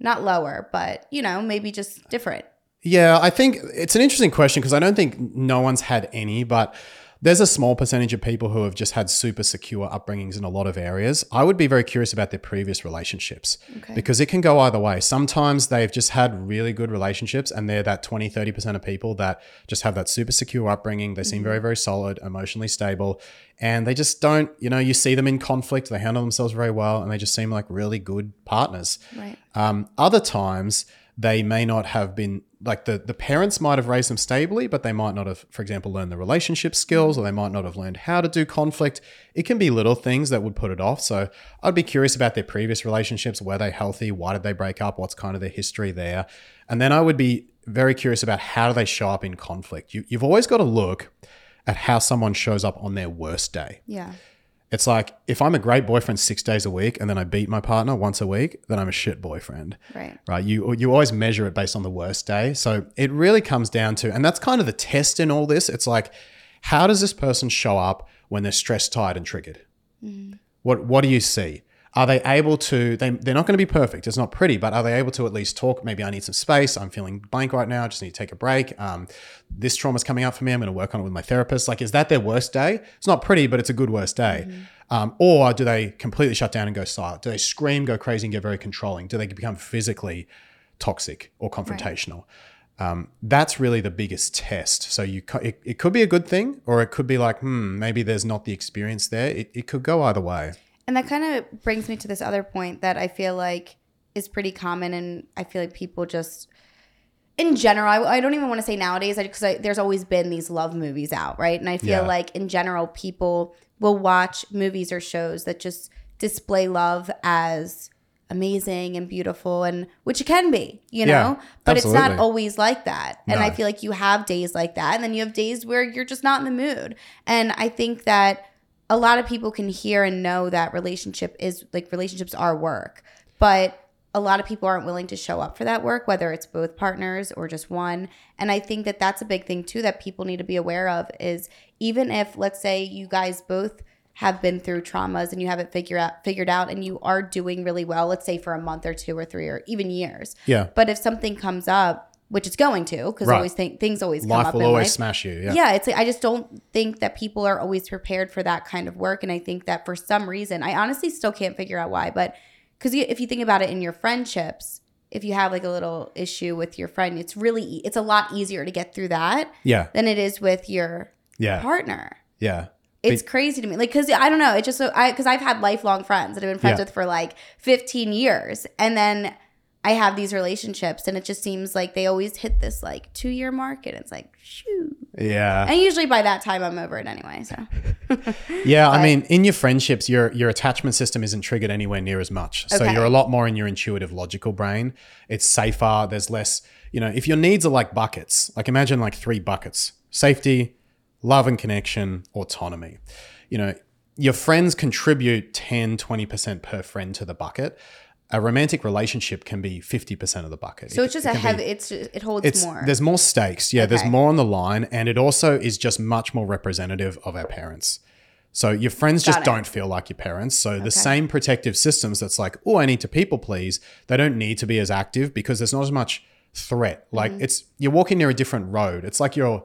not lower, but you know maybe just different? Yeah, I think it's an interesting question because I don't think no one's had any, but there's a small percentage of people who have just had super secure upbringings in a lot of areas. I would be very curious about their previous relationships Okay. because it can go either way. Sometimes they've just had really good relationships and they're that 20, 30% of people that just have that super secure upbringing. They seem very, very solid, emotionally stable, and they just don't, you know, you see them in conflict, they handle themselves very well, and they just seem like really good partners. Right. Um, other times, they may not have been like the the parents might have raised them stably, but they might not have, for example, learned the relationship skills, or they might not have learned how to do conflict. It can be little things that would put it off. So I'd be curious about their previous relationships. Were they healthy? Why did they break up? What's kind of their history there? And then I would be very curious about how do they show up in conflict. You, you've always got to look at how someone shows up on their worst day. Yeah. It's like if I'm a great boyfriend six days a week and then I beat my partner once a week, then I'm a shit boyfriend. Right. Right. You you always measure it based on the worst day. So it really comes down to, and that's kind of the test in all this. It's like, how does this person show up when they're stressed, tired, and triggered? Mm. What what do you see? Are they able to? They, they're not going to be perfect. It's not pretty, but are they able to at least talk? Maybe I need some space. I'm feeling blank right now. I just need to take a break. Um, this trauma's coming up for me. I'm going to work on it with my therapist. Like, is that their worst day? It's not pretty, but it's a good worst day. Um, or do they completely shut down and go silent? Do they scream, go crazy, and get very controlling? Do they become physically toxic or confrontational? Um, that's really the biggest test. So you, it, it could be a good thing, or it could be like, hmm, maybe there's not the experience there. It, it could go either way. And that kind of brings me to this other point that I feel like is pretty common, and I feel like people just, in general, I, I don't even want to say nowadays, because there's always been these love movies out, right? And I feel Yeah. like in general, people will watch movies or shows that just display love as amazing and beautiful, and which it can be, you know, Yeah, but it's not always like that. And I feel like you have days like that, and then you have days where you're just not in the mood. And I think that a lot of people can hear and know that relationship is like relationships are work, but a lot of people aren't willing to show up for that work, whether it's both partners or just one. And I think that that's a big thing too that people need to be aware of is even if let's say you guys both have been through traumas and you have it figured out figured out and you are doing really well, let's say for a month or two or three or even years. Yeah. But if something comes up, which it's going to, because Right. always think things always come Life up will always life smash you. Yeah. yeah. it's like I just don't think that people are always prepared for that kind of work, and I think that for some reason, I honestly still can't figure out why. But because if you think about it in your friendships, if you have like a little issue with your friend, it's really it's a lot easier to get through that Yeah. than it is with your Yeah. partner. Yeah. It's crazy to me, like because I don't know. It just so I because I've had lifelong friends that I've been friends Yeah. with for like 15 years, and then I have these relationships, and it just seems like they always hit this like two year mark, and it's like shoo. Yeah. And usually by that time, I'm over it anyway. So Yeah, I mean, in your friendships, your your attachment system isn't triggered anywhere near as much. So Okay. you're a lot more in your intuitive, logical brain. It's safer. There's less. You know, if your needs are like buckets, like imagine like three buckets: safety, love and connection, autonomy. You know, your friends contribute 10, 20% per friend to the bucket. A romantic relationship can be 50% of the bucket. So it's just it a be- heavy. It's just, it holds it's more. there's more stakes. Yeah, there's more on the line, and it also is just much more representative of our parents. So your friends just it. don't feel like your parents. So the same protective systems that's like, oh, I need to people please. They don't need to be as active because there's not as much threat. Like Mm-hmm. it's you're walking near a different road. It's like you're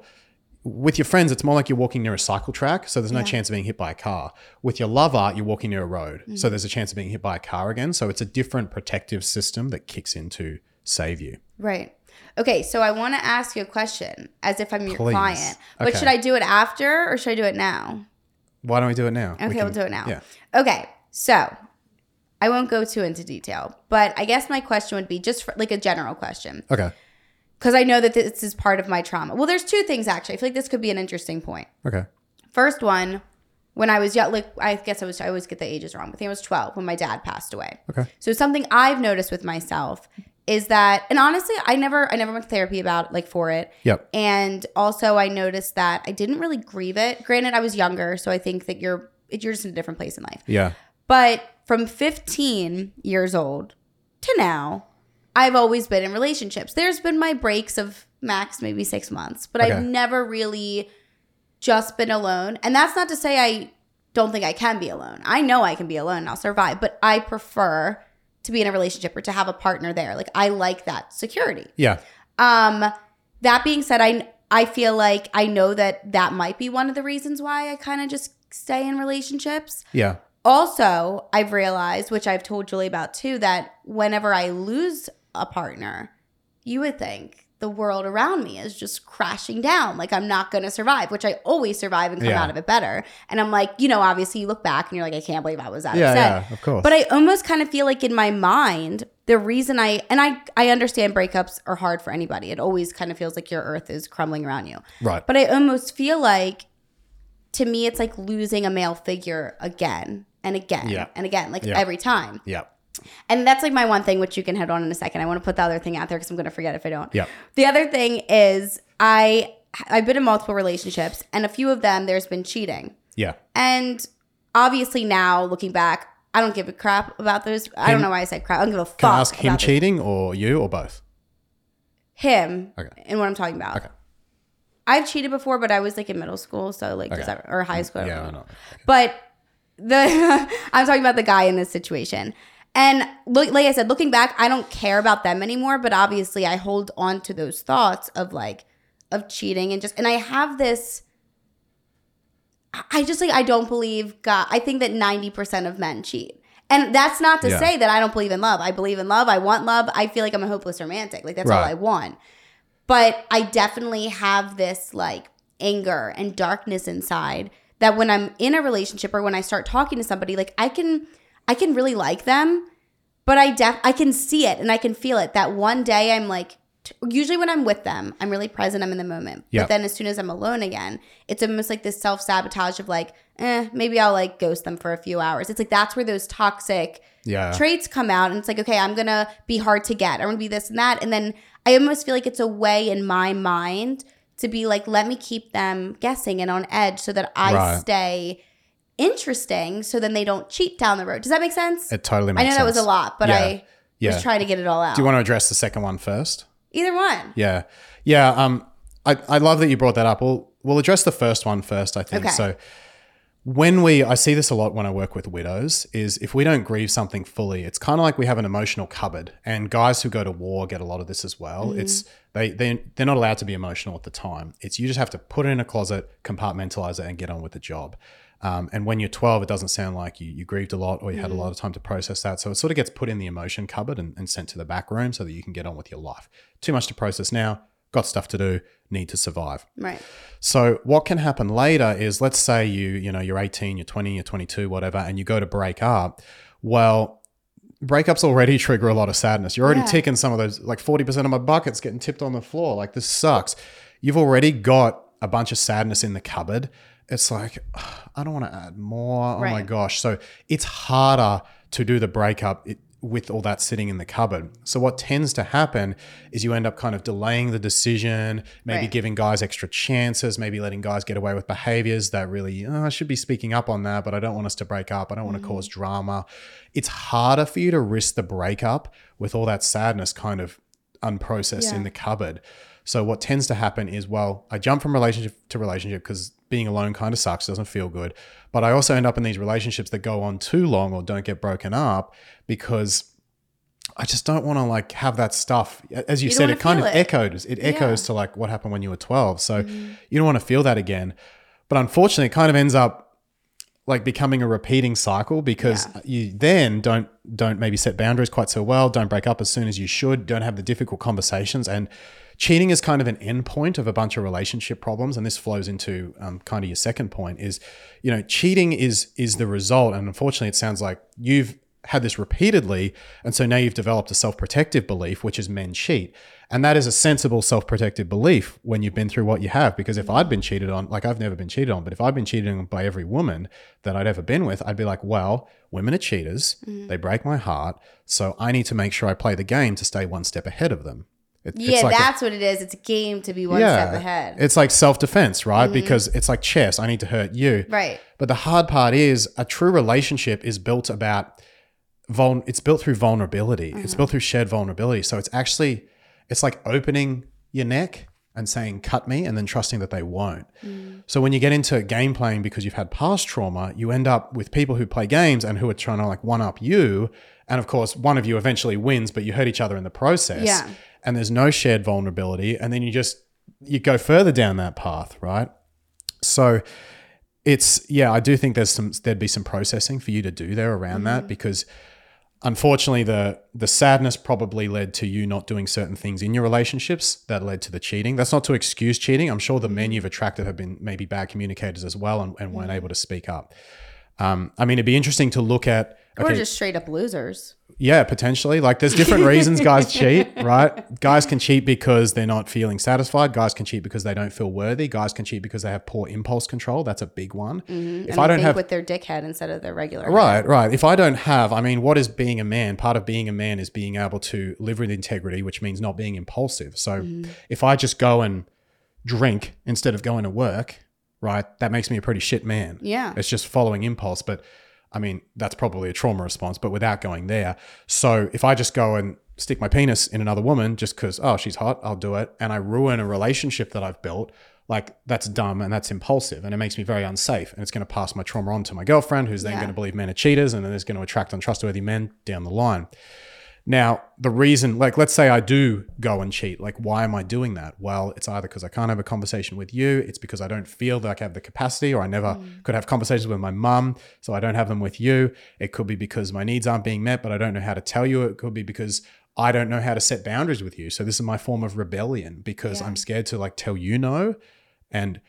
with your friends, it's more like you're walking near a cycle track, so there's no chance of being hit by a car. With your lover, you're walking near a road, Mm-hmm. so there's a chance of being hit by a car again. So it's a different protective system that kicks in to save you. right. Okay. So I want to ask you a question, as if I'm your Please. client. But Okay. should I do it after or should I do it now? Why don't we do it now? Okay, We we'll do it now. Yeah. Okay. So I won't go too into detail, but I guess my question would be just for, like a general question. Okay. Because I know that this is part of my trauma. Well, there's two things actually. I feel like this could be an interesting point. Okay. First one, when I was young. Like I guess I was I always get the ages wrong. I think I was 12 when my dad passed away. Okay. So something I've noticed with myself is that, and honestly, I never I never went to therapy about like for it. Yep. And also, I noticed that I didn't really grieve it. Granted, I was younger, so I think that you're you're just in a different place in life. Yeah. But from 15 years old to now, I've always been in relationships. There's been my breaks of max maybe six months, but Okay. I've never really just been alone. And that's not to say I don't think I can be alone. I know I can be alone and I'll survive, but I prefer to be in a relationship or to have a partner there. Like I like that security. Yeah. Um, that being said, I I feel like I know that that might be one of the reasons why I kind of just stay in relationships. Yeah. Also, I've realized, which I've told Julie about too, that whenever I lose a partner, you would think the world around me is just crashing down. Like I'm not going to survive, which I always survive and come Yeah. out of it better. And I'm like, you know, obviously you look back and you're like, I can't believe I was that Yeah. upset. Yeah. Of course. But I almost kind of feel like in my mind, the reason I and I I understand breakups are hard for anybody. It always kind of feels like your earth is crumbling around you. right. But I almost feel like to me it's like losing a male figure again and again Yeah. and again, like Yeah. every time. yeah. And that's like my one thing, which you can head on in a second. I want to put the other thing out there because I'm going to forget if I don't. Yeah. The other thing is I I've been in multiple relationships, and a few of them there's been cheating. Yeah. And obviously now looking back, I don't give a crap about those. I don't know why I said crap. I don't give a fuck. Can I ask him cheating or you or both? Him. Okay. And what I'm talking about. Okay. I've cheated before, but I was like in middle school, so like Okay. that, or high school. I Yeah. I know. know. But the I'm talking about the guy in this situation. And look, like I said, looking back, I don't care about them anymore. But obviously, I hold on to those thoughts of like of cheating and just and I have this. I just like I don't believe God. I think that ninety percent of men cheat, and that's not to Yeah. say that I don't believe in love. I believe in love. I want love. I feel like I'm a hopeless romantic. Like that's all I want. But I definitely have this like anger and darkness inside that when I'm in a relationship or when I start talking to somebody, like I can I can really like them, but I def I can see it and I can feel it that one day I'm like t- usually when I'm with them, I'm really present, I'm in the moment. Yeah. But then as soon as I'm alone again, it's almost like this self-sabotage of like, eh, maybe I'll like ghost them for a few hours. It's like that's where those toxic Yeah. traits come out and it's like okay i'm gonna be hard to get i'm gonna be this and that and then i almost feel like it's a way in my mind to be like let me keep them guessing and on edge so that i Right. stay interesting so then they don't cheat down the road does that make sense It totally makes i know that was a lot but Yeah. i Yeah. was trying to get it all out Do you want to address the second one first? either one Yeah. Yeah. Um, I, I love that you brought that up. We'll, we'll address the first one first, I think. Okay. So when we, I see this a lot when I work with widows, is if we don't grieve something fully, it's kind of like we have an emotional cupboard. And guys who go to war get a lot of this as well. Mm-hmm. It's, they, they, they're not allowed to be emotional at the time. It's, you just have to put it in a closet, compartmentalize it, and get on with the job. Um, and when you're 12, it doesn't sound like you, you grieved a lot or you had a lot of time to process that. So it sort of gets put in the emotion cupboard and, and sent to the back room so that you can get on with your life. Too much to process now, got stuff to do, need to survive. right So what can happen later is let's say you, you know, you're 18, you're 20, you're 22, whatever, and you go to break up. Well, breakups already trigger a lot of sadness. You're already Yeah. ticking some of those, like 40% of my bucket's getting tipped on the floor. Like this sucks. You've already got a bunch of sadness in the cupboard. It's like, I don't want to add more. Oh my gosh. So it's harder to do the breakup it, with all that sitting in the cupboard. So what tends to happen is you end up kind of delaying the decision, maybe Right. giving guys extra chances, maybe letting guys get away with behaviors that really, "Oh, I should be speaking up on that, but I don't want us to break up. I don't want to mm. cause drama. It's harder for you to risk the breakup with all that sadness kind of unprocessed Yeah. in the cupboard. So what tends to happen is, well, I jump from relationship to relationship because being alone kind of sucks, doesn't feel good. But I also end up in these relationships that go on too long or don't get broken up because I just don't want to like have that stuff. As you, You said, it kind of it. echoes. It echoes Yeah. Mm-hmm. to like what happened when you were 12. So you don't want to feel that again. But unfortunately, it kind of ends up like becoming a repeating cycle because Yeah. you then don't don't maybe set boundaries quite so well don't break up as soon as you should don't have the difficult conversations and cheating is kind of an end point of a bunch of relationship problems and this flows into um, kind of your second point is you know cheating is is the result and unfortunately it sounds like you've had this repeatedly. And so now you've developed a self protective belief, which is men cheat. And that is a sensible self protective belief when you've been through what you have. Because if I'd been cheated on, like I've never been cheated on, but if I'd been cheated on by every woman that I'd ever been with, I'd be like, well, women are cheaters. They break my heart. So I need to make sure I play the game to stay one step ahead of them. It- Yeah, like a- that's what it is. It's a game to be one step ahead. it's like self defense, right? Mm-hmm. Because it's like chess. I need to hurt you. right. But the hard part is a true relationship is built about vul- it's built through vulnerability. It's mm-hmm. built through shared vulnerability. So it's actually it's like opening your neck and saying cut me and then trusting that they won't. Mm. So when you get into game playing because you've had past trauma, you end up with people who play games and who are trying to like one up you and of course one of you eventually wins but you hurt each other in the process. Yeah. And there's no shared vulnerability and then you just you go further down that path, right? So it's yeah, I do think there's some there'd be some processing for you to do there around that mm-hmm. because unfortunately the the sadness probably led to you not doing certain things in your relationships that led to the cheating. That's not to excuse cheating. I'm sure the men you've attracted have been maybe bad communicators as well and, and weren't able to speak up. Um, I mean, it'd be interesting to look at Or just straight up losers. Yeah, potentially. Like there's different reasons guys cheat, right? Guys can cheat because they're not feeling satisfied. Guys can cheat because they don't feel worthy. Guys can cheat because they have poor impulse control. That's a big one. If and I don't have with their dickhead instead of their regular. head. Right, right. If I don't have, I mean, what is being a man? Part of being a man is being able to live with integrity, which means not being impulsive. So Mm-hmm. if I just go and drink instead of going to work, right, that makes me a pretty shit man. Yeah. It's just following impulse. But I mean, that's probably a trauma response, but without going there. So if I just go and stick my penis in another woman just because, oh, she's hot, I'll do it, and I ruin a relationship that I've built, like that's dumb and that's impulsive and it makes me very unsafe. And it's going to pass my trauma on to my girlfriend, who's then Yeah. going to believe men are cheaters and then is going to attract untrustworthy men down the line. Now, the reason, like, let's say I do go and cheat. Like, why am I doing that? Well, it's either because I can't have a conversation with you, it's because I don't feel that I have the capacity, or I never hmm. could have conversations with my mum, so I don't have them with you. It could be because my needs aren't being met, but I don't know how to tell you. It could be because I don't know how to set boundaries with you. So, this is my form of rebellion because Yeah. I'm scared to like tell you no. And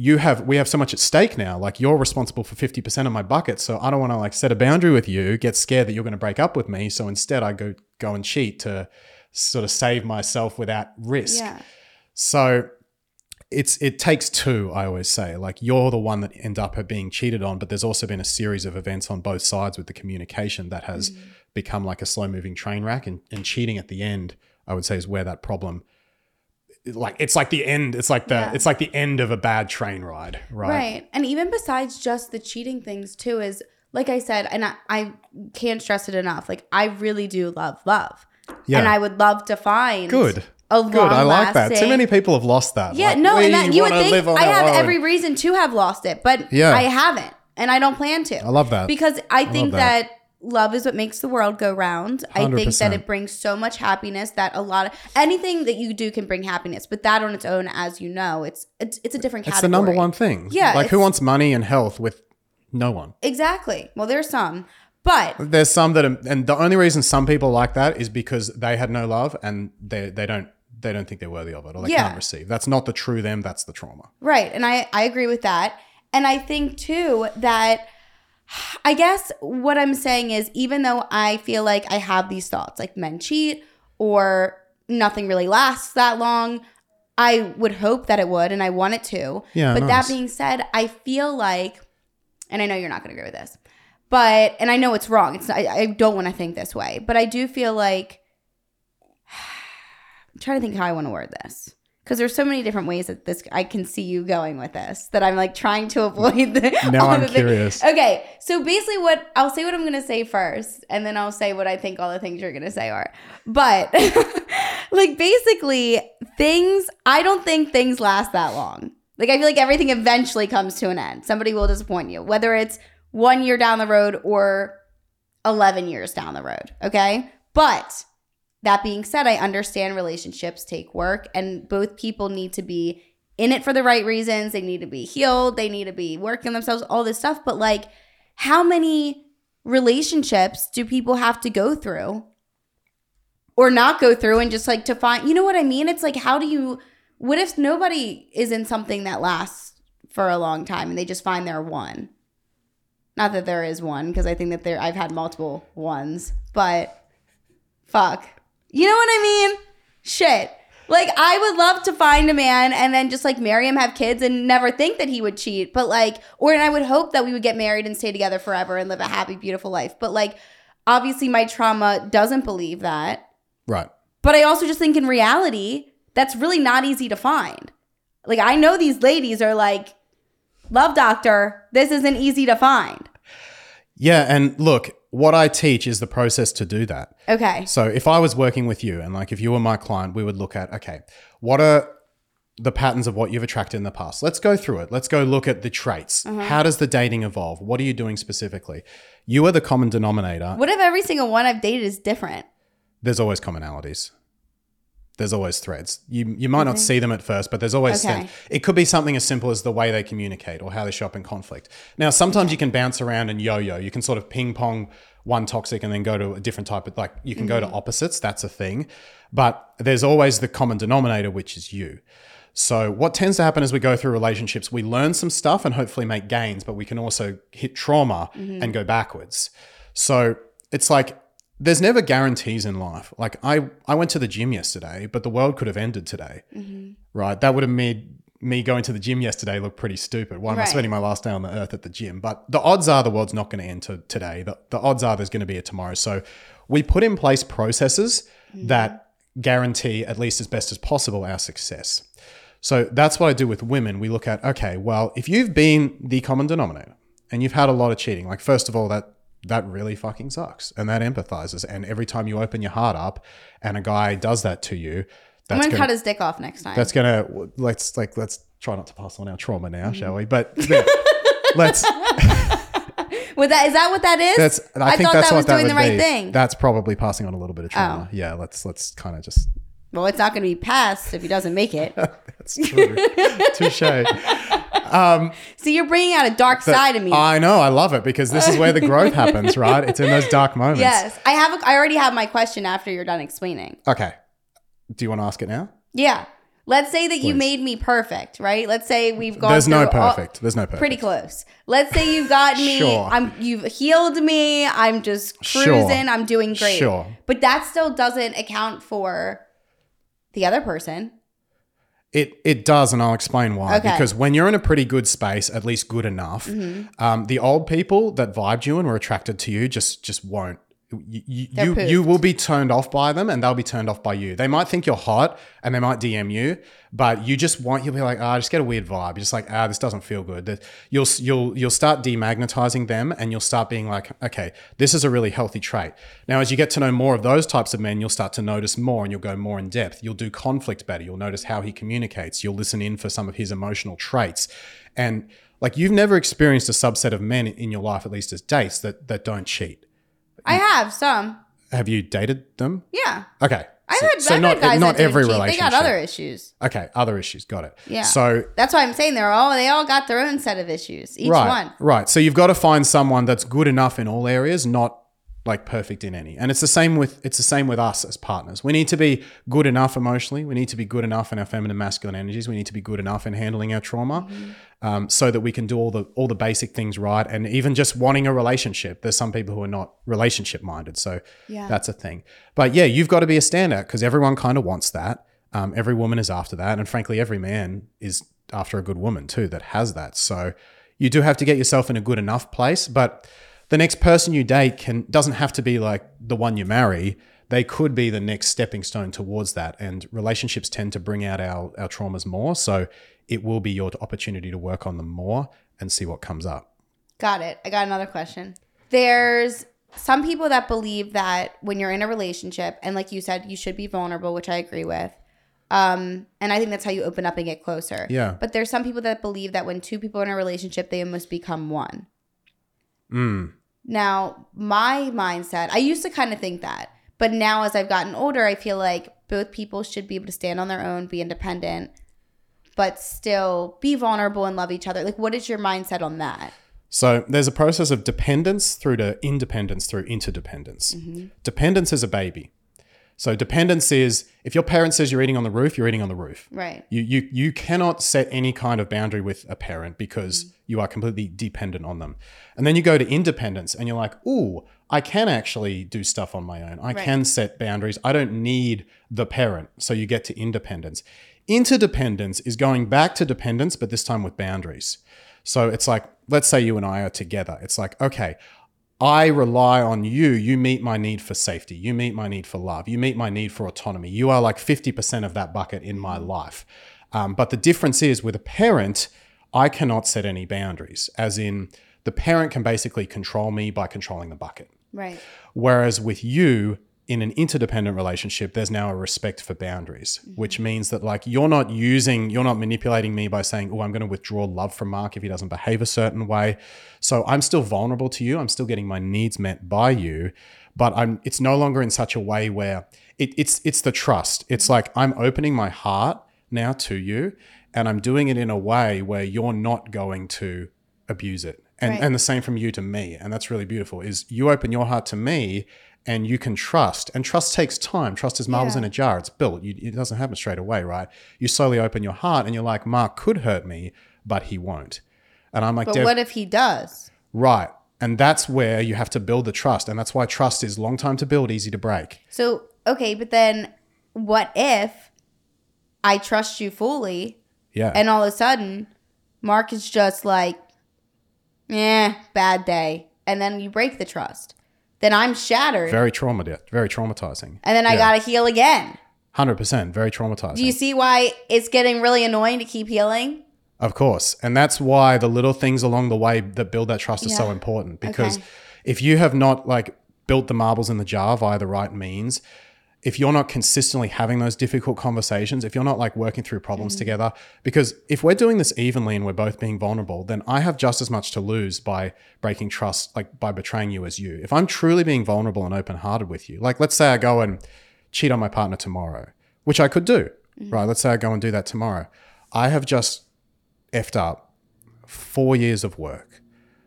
you have we have so much at stake now. Like you're responsible for 50% of my bucket. So i don't want to like set a boundary with you get scared that you're going to break up with me. So instead i go go and cheat to sort of save myself without risk. Yeah. so it's it takes two i always say. Like you're the one that end up being cheated on but there's also been a series of events on both sides with the communication that has mm. become like a slow moving train wreck and, and cheating at the end i would say is where that problem like it's like the end it's like the Yeah. it's like the end of a bad train ride right, Right. And even besides just the cheating things too is like I said, and I, I can't stress it enough. Like I really do love love. Yeah. And I would love to find good a good i like that too many people have lost that Yeah, Like, no, and that you would think I have every reason to have lost it, but Yeah. I haven't, and I don't plan to. i love that because I think that. that. Love is what makes the world go round. I think that it brings so much happiness that a lot of anything that you do can bring happiness, but that on its own, as you know, it's it's, it's a different category. it's the number one thing Yeah, like who wants money and health with no one Exactly. Well, there's some, but there's some that are, and the only reason some people like that is because they had no love and they they don't they don't think they're worthy of it or they Yeah. can't receive that's not the true them that's the trauma Right. And I, I agree with that. And I think too that I guess what I'm saying is even though I feel like I have these thoughts, like men cheat or nothing really lasts that long, I would hope that it would and I want it to. Yeah, But nice. that being said, I feel like, and I know you're not going to agree with this, but, and I know it's wrong. It's I, I don't want to think this way, but I do feel like, I'm trying to think how I want to word this because there's so many different ways that this I can see you going with this that I'm like trying to avoid the. Now I'm the things. curious. Okay, so basically, what I'll say what I'm gonna say first, and then I'll say what I think all the things you're gonna say are. But like basically, things I don't think things last that long. Like I feel like everything eventually comes to an end. Somebody will disappoint you, whether it's one year down the road or 11 years down the road. Okay. But that being said, I understand relationships take work and both people need to be in it for the right reasons. They need to be healed. They need to be working themselves, all this stuff. But like, how many relationships do people have to go through or not go through and just like to find, you know what I mean? It's like, how do you, what if nobody is in something that lasts for a long time and they just find their one? Not that there is one, because I think that there I've had multiple ones, but fuck. You know what I mean? Shit. Like I would love to find a man and then just like marry him, have kids, and never think that he would cheat. But like, or and I would hope that we would get married and stay together forever and live a happy, beautiful life. But like, obviously, my trauma doesn't believe that. Right. But I also just think in reality, that's really not easy to find. Like I know these ladies are like, love doctor, this isn't easy to find. Yeah, and look, what I teach is the process to do that. Okay. So if I was working with you and like if you were my client, we would look at okay, what are the patterns of what you've attracted in the past? Let's go through it. Let's go look at the traits. Uh-huh. How does the dating evolve? What are you doing specifically? You are the common denominator. What if every single one I've dated is different? There's always commonalities. There's always threads. You you might not mm-hmm. see them at first, but there's always Okay. threads. It could be something as simple as the way they communicate or how they show up in conflict. Now, sometimes you can bounce around and yo-yo. You can sort of ping pong one toxic and then go to a different type of like you can go to mm-hmm. opposites. That's a thing. But there's always the common denominator, which is you. So what tends to happen as we go through relationships, we learn some stuff and hopefully make gains, but we can also hit trauma mm-hmm. and go backwards. So it's like there's never guarantees in life. Like I, I went to the gym yesterday, but the world could have ended today, mm-hmm. right? That would have made me going to the gym yesterday look pretty stupid. Why am I spending my last day on the earth at the gym? But the odds are the world's not going to end to today. The, the odds are there's going to be a tomorrow. So we put in place processes mm-hmm. that guarantee, at least as best as possible, our success. So that's what I do with women. We look at, okay, well, if you've been the common denominator and you've had a lot of cheating, like first of all, that that really fucking sucks. And that empathizes. And every time you open your heart up and a guy does that to you, I'm that's gonna gonna, cut his dick off next time. that's gonna let's like let's try not to pass on our trauma now, Mm-hmm. shall we? But yeah, let's With that, is that what that is? that's I, think thought that's that what was that doing would the right be. thing. Oh. That's probably passing on a little bit of trauma. Yeah, let's let's kind of just well, it's not gonna be passed if he doesn't make it. that's true. Touche. Um, See, you're bringing out a dark side of me. I know, I love it because this is where the growth happens, right? It's in those dark moments. yes, I have. A, I already have my question after you're done explaining. Okay. Do you want to ask it now? Yeah. Let's say that you made me perfect, right? Let's say we've gone. There's no through all- perfect. There's no perfect. pretty close. Let's say you've got me. Sure. I'm you've healed me. I'm just Sure. cruising. I'm doing great. Sure. But that still doesn't account for the other person. It it does, and I'll explain why. Okay. Because when you're in a pretty good space, at least good enough, Mm-hmm. um, the old people that vibed you and were attracted to you just just won't. You you, you, you will be turned off by them, and they'll be turned off by you. They might think you're hot, and they might DM you, but you just want you'll be like, ah, I just get a weird vibe. You're just like, ah, this doesn't feel good. You'll you'll you'll start demagnetizing them, and you'll start being like, okay, this is a really healthy trait. Now, as you get to know more of those types of men, you'll start to notice more, and you'll go more in depth. You'll do conflict better. You'll notice how he communicates. You'll listen in for some of his emotional traits, and like you've never experienced a subset of men in your life, at least as dates, that that don't cheat. I have some. Have you dated them? Yeah. Okay. I've So- heard, so I've not heard guys not that every cheat. relationship. They got other issues. Okay, other issues. Got it. Yeah. So That's why I'm saying they're all they all got their own set of issues. Each right, one. right. So you've got to find someone that's good enough in all areas, not like perfect in any. And it's the same with it's the same with us as partners. We need to be good enough emotionally. We need to be good enough in our feminine masculine energies. We need to be good enough in handling our trauma, um, so that we can do all the all the basic things right. And even just wanting a relationship. There's some people who are not relationship minded, so Yeah. that's a thing. But yeah, you've got to be a standout because everyone kind of wants that. Um, every woman is after that, and frankly, every man is after a good woman too that has that. So you do have to get yourself in a good enough place. But the next person you date can doesn't have to be like the one you marry. They could be the next stepping stone towards that. And relationships tend to bring out our our traumas more. So it will be your opportunity to work on them more and see what comes up. Got it. I got another question. There's some people that believe that when you're in a relationship, and like you said, you should be vulnerable, which I agree with. Um, and I think that's how you open up and get closer. Yeah. But there's some people that believe that when two people are in a relationship, they must become one. Mm. Now, my mindset, I used to kind of think that, but now as I've gotten older, I feel like both people should be able to stand on their own, be independent, but still be vulnerable and love each other. Like, what is your mindset on that? So there's a process of dependence through to independence through interdependence. Mm-hmm. Dependence is a baby. So dependence is if your parent says you're eating on the roof, you're eating on the roof. Right. You you you cannot set any kind of boundary with a parent because mm. You are completely dependent on them. And then you go to independence and you're like, "Ooh, I can actually do stuff on my own. I Right. can set boundaries. I don't need the parent." So you get to independence. Interdependence is going back to dependence but this time with boundaries. So it's like let's say you and I are together. It's like, "Okay, I rely on you. You meet my need for safety. You meet my need for love. You meet my need for autonomy. You are like 50% of that bucket in my life. Um, but the difference is with a parent, I cannot set any boundaries, as in the parent can basically control me by controlling the bucket. Right. Whereas with you, in an interdependent relationship, there's now a respect for boundaries, mm-hmm. which means that like you're not using, you're not manipulating me by saying, oh, I'm going to withdraw love from Mark if he doesn't behave a certain way. So I'm still vulnerable to you. I'm still getting my needs met by you, but I'm. It's no longer in such a way where it, it's it's the trust. It's mm-hmm. like I'm opening my heart now to you, and I'm doing it in a way where you're not going to abuse it. And, Right. and the same from you to me. And that's really beautiful is you open your heart to me and you can trust. And trust takes time. Trust is marbles Yeah. in a jar. It's built. You, it doesn't happen straight away, right? You slowly open your heart and you're like, Mark could hurt me, but he won't. And I'm like, But what if he does? right. And that's where you have to build the trust. And that's why trust is long time to build, easy to break. So, okay, but then what if I trust you fully Yeah. and all of a sudden Mark is just like, eh, bad day. And then you break the trust. Then I'm shattered. very traumatizing. Very traumatizing. and then I Yeah. got to heal again. 100%. Very traumatizing. Do you see why it's getting really annoying to keep healing? Of course. And that's why the little things along the way that build that trust are so important because Okay. if you have not like built the marbles in the jar via the right means, if you're not consistently having those difficult conversations, if you're not like working through problems mm-hmm. together, because if we're doing this evenly and we're both being vulnerable, then I have just as much to lose by breaking trust, like by betraying you as you. If I'm truly being vulnerable and open hearted with you, like let's say I go and cheat on my partner tomorrow, which I could do, mm. right? Let's say I go and do that tomorrow. I have just effed up four years of work,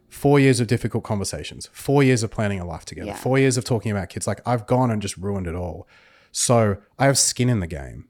four years of difficult conversations, four years of planning a life together, Yeah. four years of talking about kids. Like I've gone and just ruined it all. So I have skin in the game,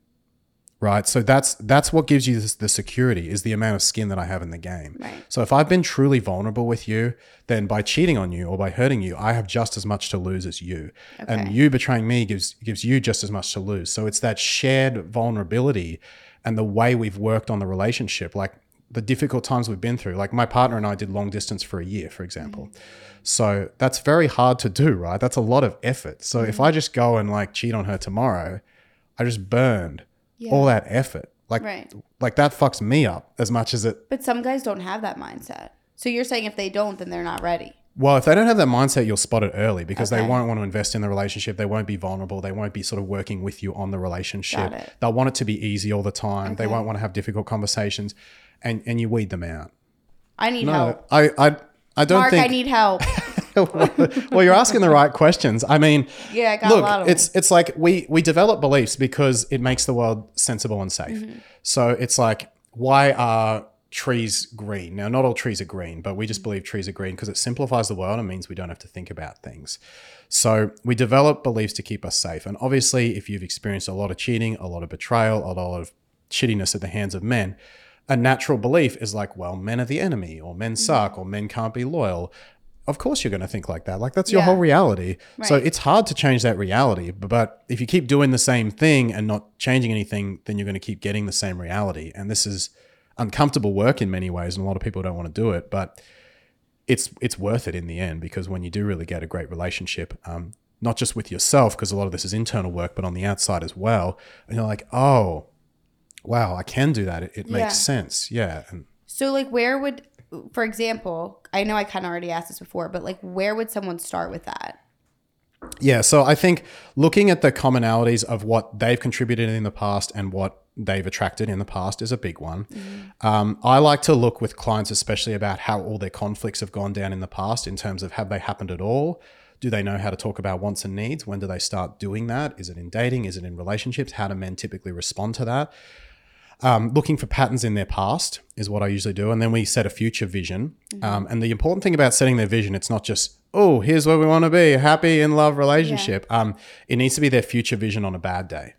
right? So that's that's what gives you this, the security is the amount of skin that I have in the game. Right. So if I've been truly vulnerable with you, then by cheating on you or by hurting you, I have just as much to lose as you. And you betraying me gives gives you just as much to lose. So it's that shared vulnerability and the way we've worked on the relationship, like the difficult times we've been through. Like my partner and I did long distance for a year, for example. Mm. So that's very hard to do, right? That's a lot of effort. So if mm-hmm. I just go and like cheat on her tomorrow, I just burned all that effort. Like Right. like that fucks me up as much as it But some guys don't have that mindset. So you're saying if they don't, then they're not ready. Well, if they don't have that mindset, you'll spot it early because they won't want to invest in the relationship. They won't be vulnerable. They won't be sort of working with you on the relationship. Got it. They'll want it to be easy all the time. They won't want to have difficult conversations, and and you weed them out. I need No, help. I I I don't Mark, think. I need help. well, you're asking the right questions. I mean, Yeah, I got look, a lot of it's it's like we we develop beliefs because it makes the world sensible and safe. Mm-hmm. So it's like why are trees green? Now, not all trees are green, but we just Mm-hmm. believe trees are green because it simplifies the world and means we don't have to think about things. So we develop beliefs to keep us safe. And obviously, if you've experienced a lot of cheating, a lot of betrayal, a lot of shittiness at the hands of men, a natural belief is like, well, men are the enemy, or men Mm-hmm. suck, or men can't be loyal. Of course, you're going to think like that. Like, that's your Yeah. whole reality. So it's hard to change that reality. But, but if you keep doing the same thing and not changing anything, then you're going to keep getting the same reality. And this is uncomfortable work in many ways. And a lot of people don't want to do it. But it's it's worth it in the end because when you do really get a great relationship, um, not just with yourself, because a lot of this is internal work, but on the outside as well, and you're like, oh, wow, I can do that. It, it Yeah. makes sense. Yeah, and So, like, where would, for example, I know I kind of already asked this before, but like, where would someone start with that? yeah. So I think looking at the commonalities of what they've contributed in the past and what they've attracted in the past is a big one. Um, I like to look with clients, especially about how all their conflicts have gone down in the past in terms of have they happened at all? Do they know how to talk about wants and needs? When do they start doing that? Is it in dating? Is it in relationships? How do men typically respond to that? Um, looking for patterns in their past is what I usually do, and then we set a future vision. Um, and the important thing about setting their vision, it's not just oh, here's where we want to be, a happy in love relationship. Um, it needs to be their future vision on a bad day.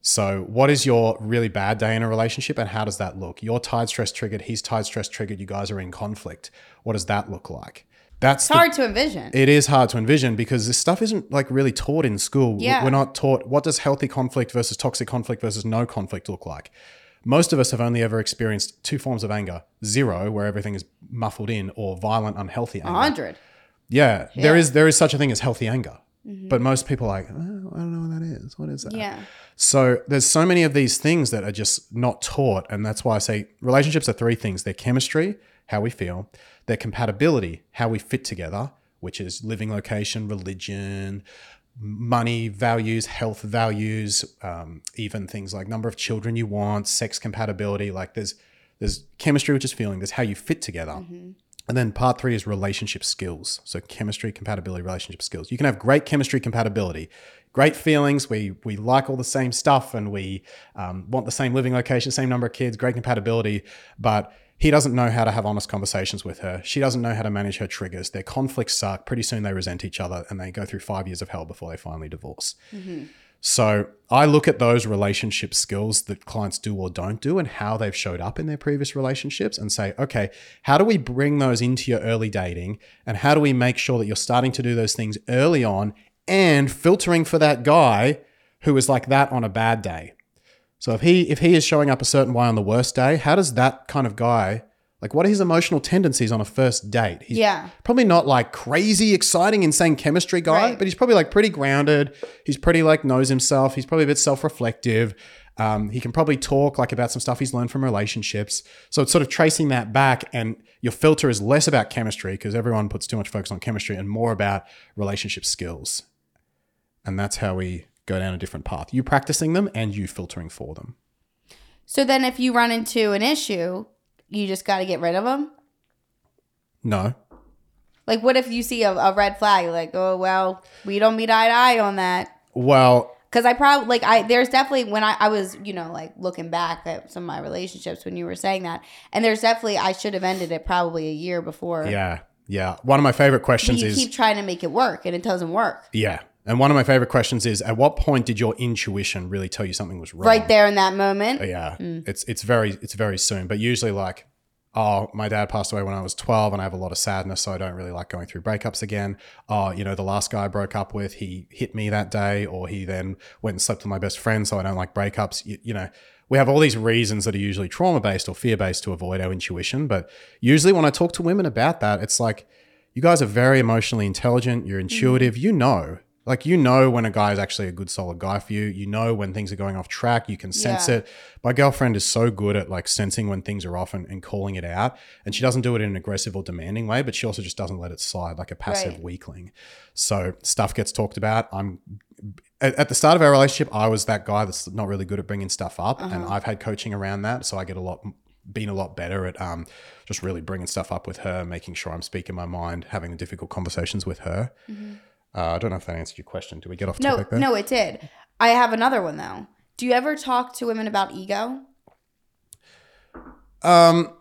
So, what is your really bad day in a relationship, and how does that look? You're tired, stress triggered. He's tired, stress triggered. You guys are in conflict. What does that look like? That's It's the- hard to envision. it is hard to envision because this stuff isn't like really taught in school. Yeah. We're not taught what does healthy conflict versus toxic conflict versus no conflict look like. Most of us have only ever experienced two forms of anger: zero, where everything is muffled in, or violent, unhealthy A anger. hundred. Yeah, there Yeah. is there is such a thing as healthy anger, mm-hmm. but most people are like, oh, I don't know what that is. What is that? Yeah. So there's so many of these things that are just not taught, and that's why I say relationships are three things: their chemistry, how we feel, their compatibility, how we fit together, which is living location, religion, money values, health values, um, even things like number of children you want, sex compatibility. Like there's there's chemistry, which is feeling. There's how you fit together. And then part three is relationship skills. So chemistry, compatibility, relationship skills. You can have great chemistry, compatibility, great feelings. We we like all the same stuff, and we um, want the same living location, same number of kids, great compatibility. But he doesn't know how to have honest conversations with her. She doesn't know how to manage her triggers. Their conflicts suck. Pretty soon they resent each other, and they go through five years of hell before they finally divorce. Mm-hmm. So I look at those relationship skills that clients do or don't do and how they've showed up in their previous relationships and say, okay, how do we bring those into your early dating? And how do we make sure that you're starting to do those things early on and filtering for that guy who is like that on a bad day? So if he if he is showing up a certain way on the worst day, how does that kind of guy like what are his emotional tendencies on a first date? He's Yeah. probably not like crazy, exciting, insane chemistry guy, Right. but he's probably like pretty grounded. He's pretty like knows himself. He's probably a bit self reflective. Um, he can probably talk like about some stuff he's learned from relationships. So it's sort of tracing that back, and your filter is less about chemistry because everyone puts too much focus on chemistry and more about relationship skills. And that's how we go down a different path. You practicing them and you filtering for them. So then, if you run into an issue, you just got to get rid of them. No. Like, what if you see a, a red flag? Like, oh well, we don't meet eye to eye on that. Well, Because I probably like I there's definitely when I I was you know like looking back at some of my relationships when you were saying that, and there's definitely I should have ended it probably a year before. yeah. Yeah. One of my favorite questions you is keep trying to make it work, and it doesn't work. Yeah. And one of my favorite questions is at what point did your intuition really tell you something was wrong? Right there in that moment. Yeah. Mm. It's it's very it's very soon. But usually like, oh, my dad passed away when I was 12 and I have a lot of sadness, so I don't really like going through breakups again. Oh, you know, the last guy I broke up with, he hit me that day, or he then went and slept with my best friend, so I don't like breakups. You, you know, we have all these reasons that are usually trauma based or fear based to avoid our intuition. But usually when I talk to women about that, it's like, you guys are very emotionally intelligent, you're intuitive, you know. Like you know when a guy is actually a good solid guy for you. You know when things are going off track. You can sense Yeah. it. My girlfriend is so good at like sensing when things are off and, and calling it out. And she doesn't do it in an aggressive or demanding way, but she also just doesn't let it slide like a passive Right. weakling. So stuff gets talked about. I'm at, at the start of our relationship, I was that guy that's not really good at bringing stuff up, and I've had coaching around that, so I get a lot, been a lot better at um, just really bringing stuff up with her, making sure I'm speaking my mind, having the difficult conversations with her. Uh, I don't know if that answered your question. Do we get off No, topic there? no, it did. I have another one though. Do you ever talk to women about ego? Um,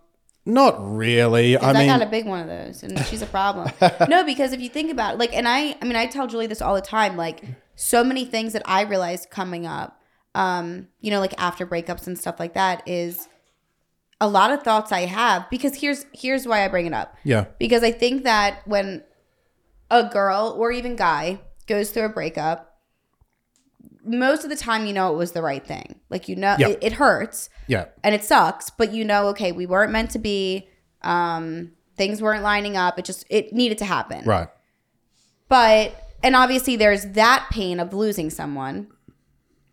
not really. I I, mean, got a big one of those, and she's a problem. no, because if you think about it, like, and I, I mean, I tell Julie this all the time. Like, so many things that I realized coming up, um, you know, like after breakups and stuff like that, is a lot of thoughts I have. Because here's here's why I bring it up. yeah, Because I think that when a girl or even guy goes through a breakup, most of the time you know it was the right thing. Like you know, Yeah. it, it hurts yeah, and it sucks but you know okay we weren't meant to be um things weren't lining up it just it needed to happen right. but and obviously there's that pain of losing someone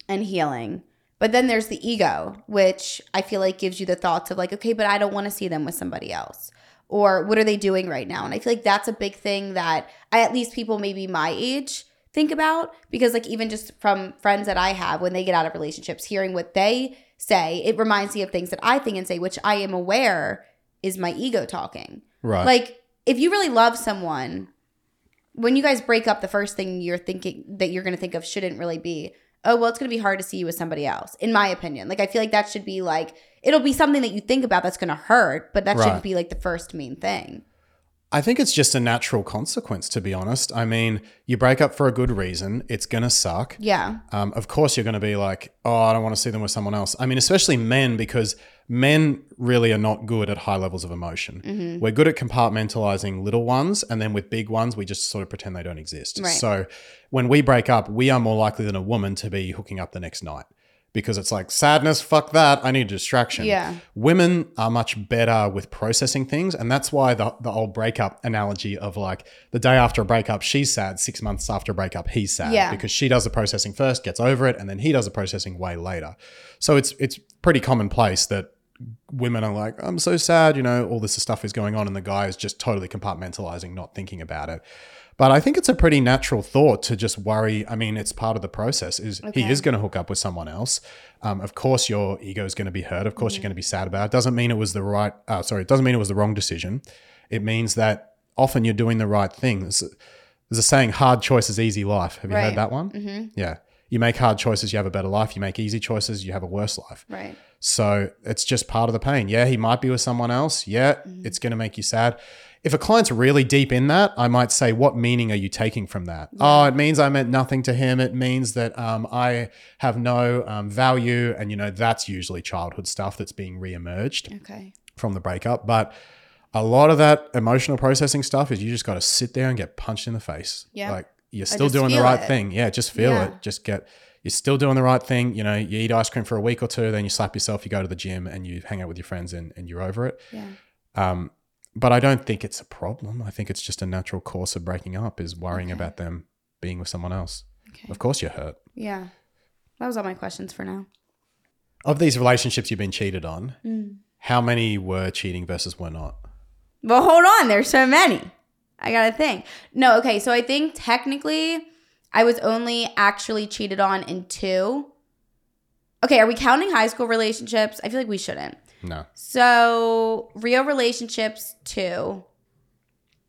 and healing but then there's the ego which i feel like gives you the thoughts of like okay but i don't want to see them with somebody else or what are they doing right now and i feel like that's a big thing that i at least people maybe my age think about because like even just from friends that i have when they get out of relationships hearing what they say it reminds me of things that i think and say which i am aware is my ego talking Right. like if you really love someone when you guys break up the first thing you're thinking that you're going to think of shouldn't really be oh well it's going to be hard to see you with somebody else in my opinion like i feel like that should be like it'll be something that you think about that's going to hurt but that Right. shouldn't be like the first main thing I think it's just a natural consequence, to be honest. I mean, you break up for a good reason. It's going to suck. yeah Um, of course, you're going to be like, oh, I don't want to see them with someone else. I mean, especially men, because men really are not good at high levels of emotion. Mm-hmm. We're good at compartmentalizing little ones, and then with big ones, we just sort of pretend they don't exist. Right. So when we break up, we are more likely than a woman to be hooking up the next night because it's like sadness, fuck that. I need a distraction. Yeah. Women are much better with processing things. And that's why the, the old breakup analogy of like the day after a breakup, she's sad. Six months after a breakup, he's sad. Yeah. Because she does the processing first, gets over it, and then he does the processing way later. So it's it's pretty commonplace that women are like, I'm so sad, you know, all this stuff is going on, and the guy is just totally compartmentalizing, not thinking about it. But I think it's a pretty natural thought to just worry. I mean, it's part of the process. Is he is going to hook up with someone else? Um, of course, your ego is going to be hurt. Of course, you're going to be sad about it. Doesn't mean it was the right. Uh, sorry, it doesn't mean it was the wrong decision. It means that often you're doing the right thing. There's, there's a saying: "Hard choices, easy life." Have you Right. heard that one? Mm-hmm. Yeah. You make hard choices, you have a better life. You make easy choices, you have a worse life. right So it's just part of the pain. Yeah, he might be with someone else. Yeah, it's going to make you sad. If a client's really deep in that, I might say, What meaning are you taking from that? Oh, it means I meant nothing to him. It means that um, I have no um, value. And, you know, that's usually childhood stuff that's being reemerged okay from the breakup. But a lot of that emotional processing stuff is you just got to sit there and get punched in the face. Yeah. Like you're still doing the right it. thing. Yeah, just feel Yeah. it. Just get, you're still doing the right thing. You know, you eat ice cream for a week or two, then you slap yourself, you go to the gym and you hang out with your friends and, and you're over it. yeah Um, but I don't think it's a problem. I think it's just a natural course of breaking up is worrying Okay. about them being with someone else. okay Of course you're hurt. yeah that was all my questions for now Of these relationships you've been cheated on, Mm. how many were cheating versus were not? Well, hold on. There's so many. I gotta think. No, okay. So I think technically, I was only actually cheated on in two. Okay, are we counting high school relationships? I feel like we shouldn't. No. So real relationships two,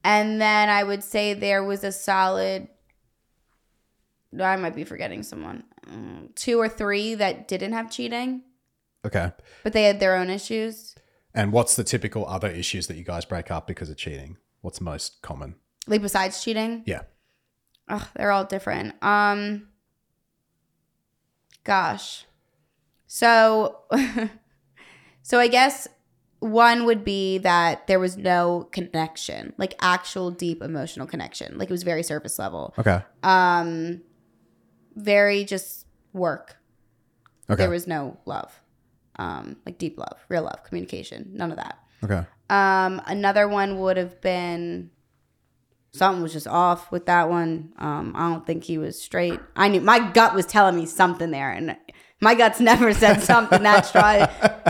and then I would say there was a solid. no, I might be forgetting someone. Mm, Two or three that didn't have cheating, Okay. but they had their own issues. And what's the typical other issues that you guys break up because of cheating? What's most common? Like besides cheating. Yeah. Ugh, they're all different. Um gosh. So so I guess one would be that there was no connection, like actual deep emotional connection. Like it was very surface level. Okay. Um very just work. Okay. There was no love. Um like deep love, real love, communication, none of that. okay. Um, another one would have been something was just off with that one. Um, I don't think he was straight. I knew my gut was telling me something there, and my guts never said something that strong.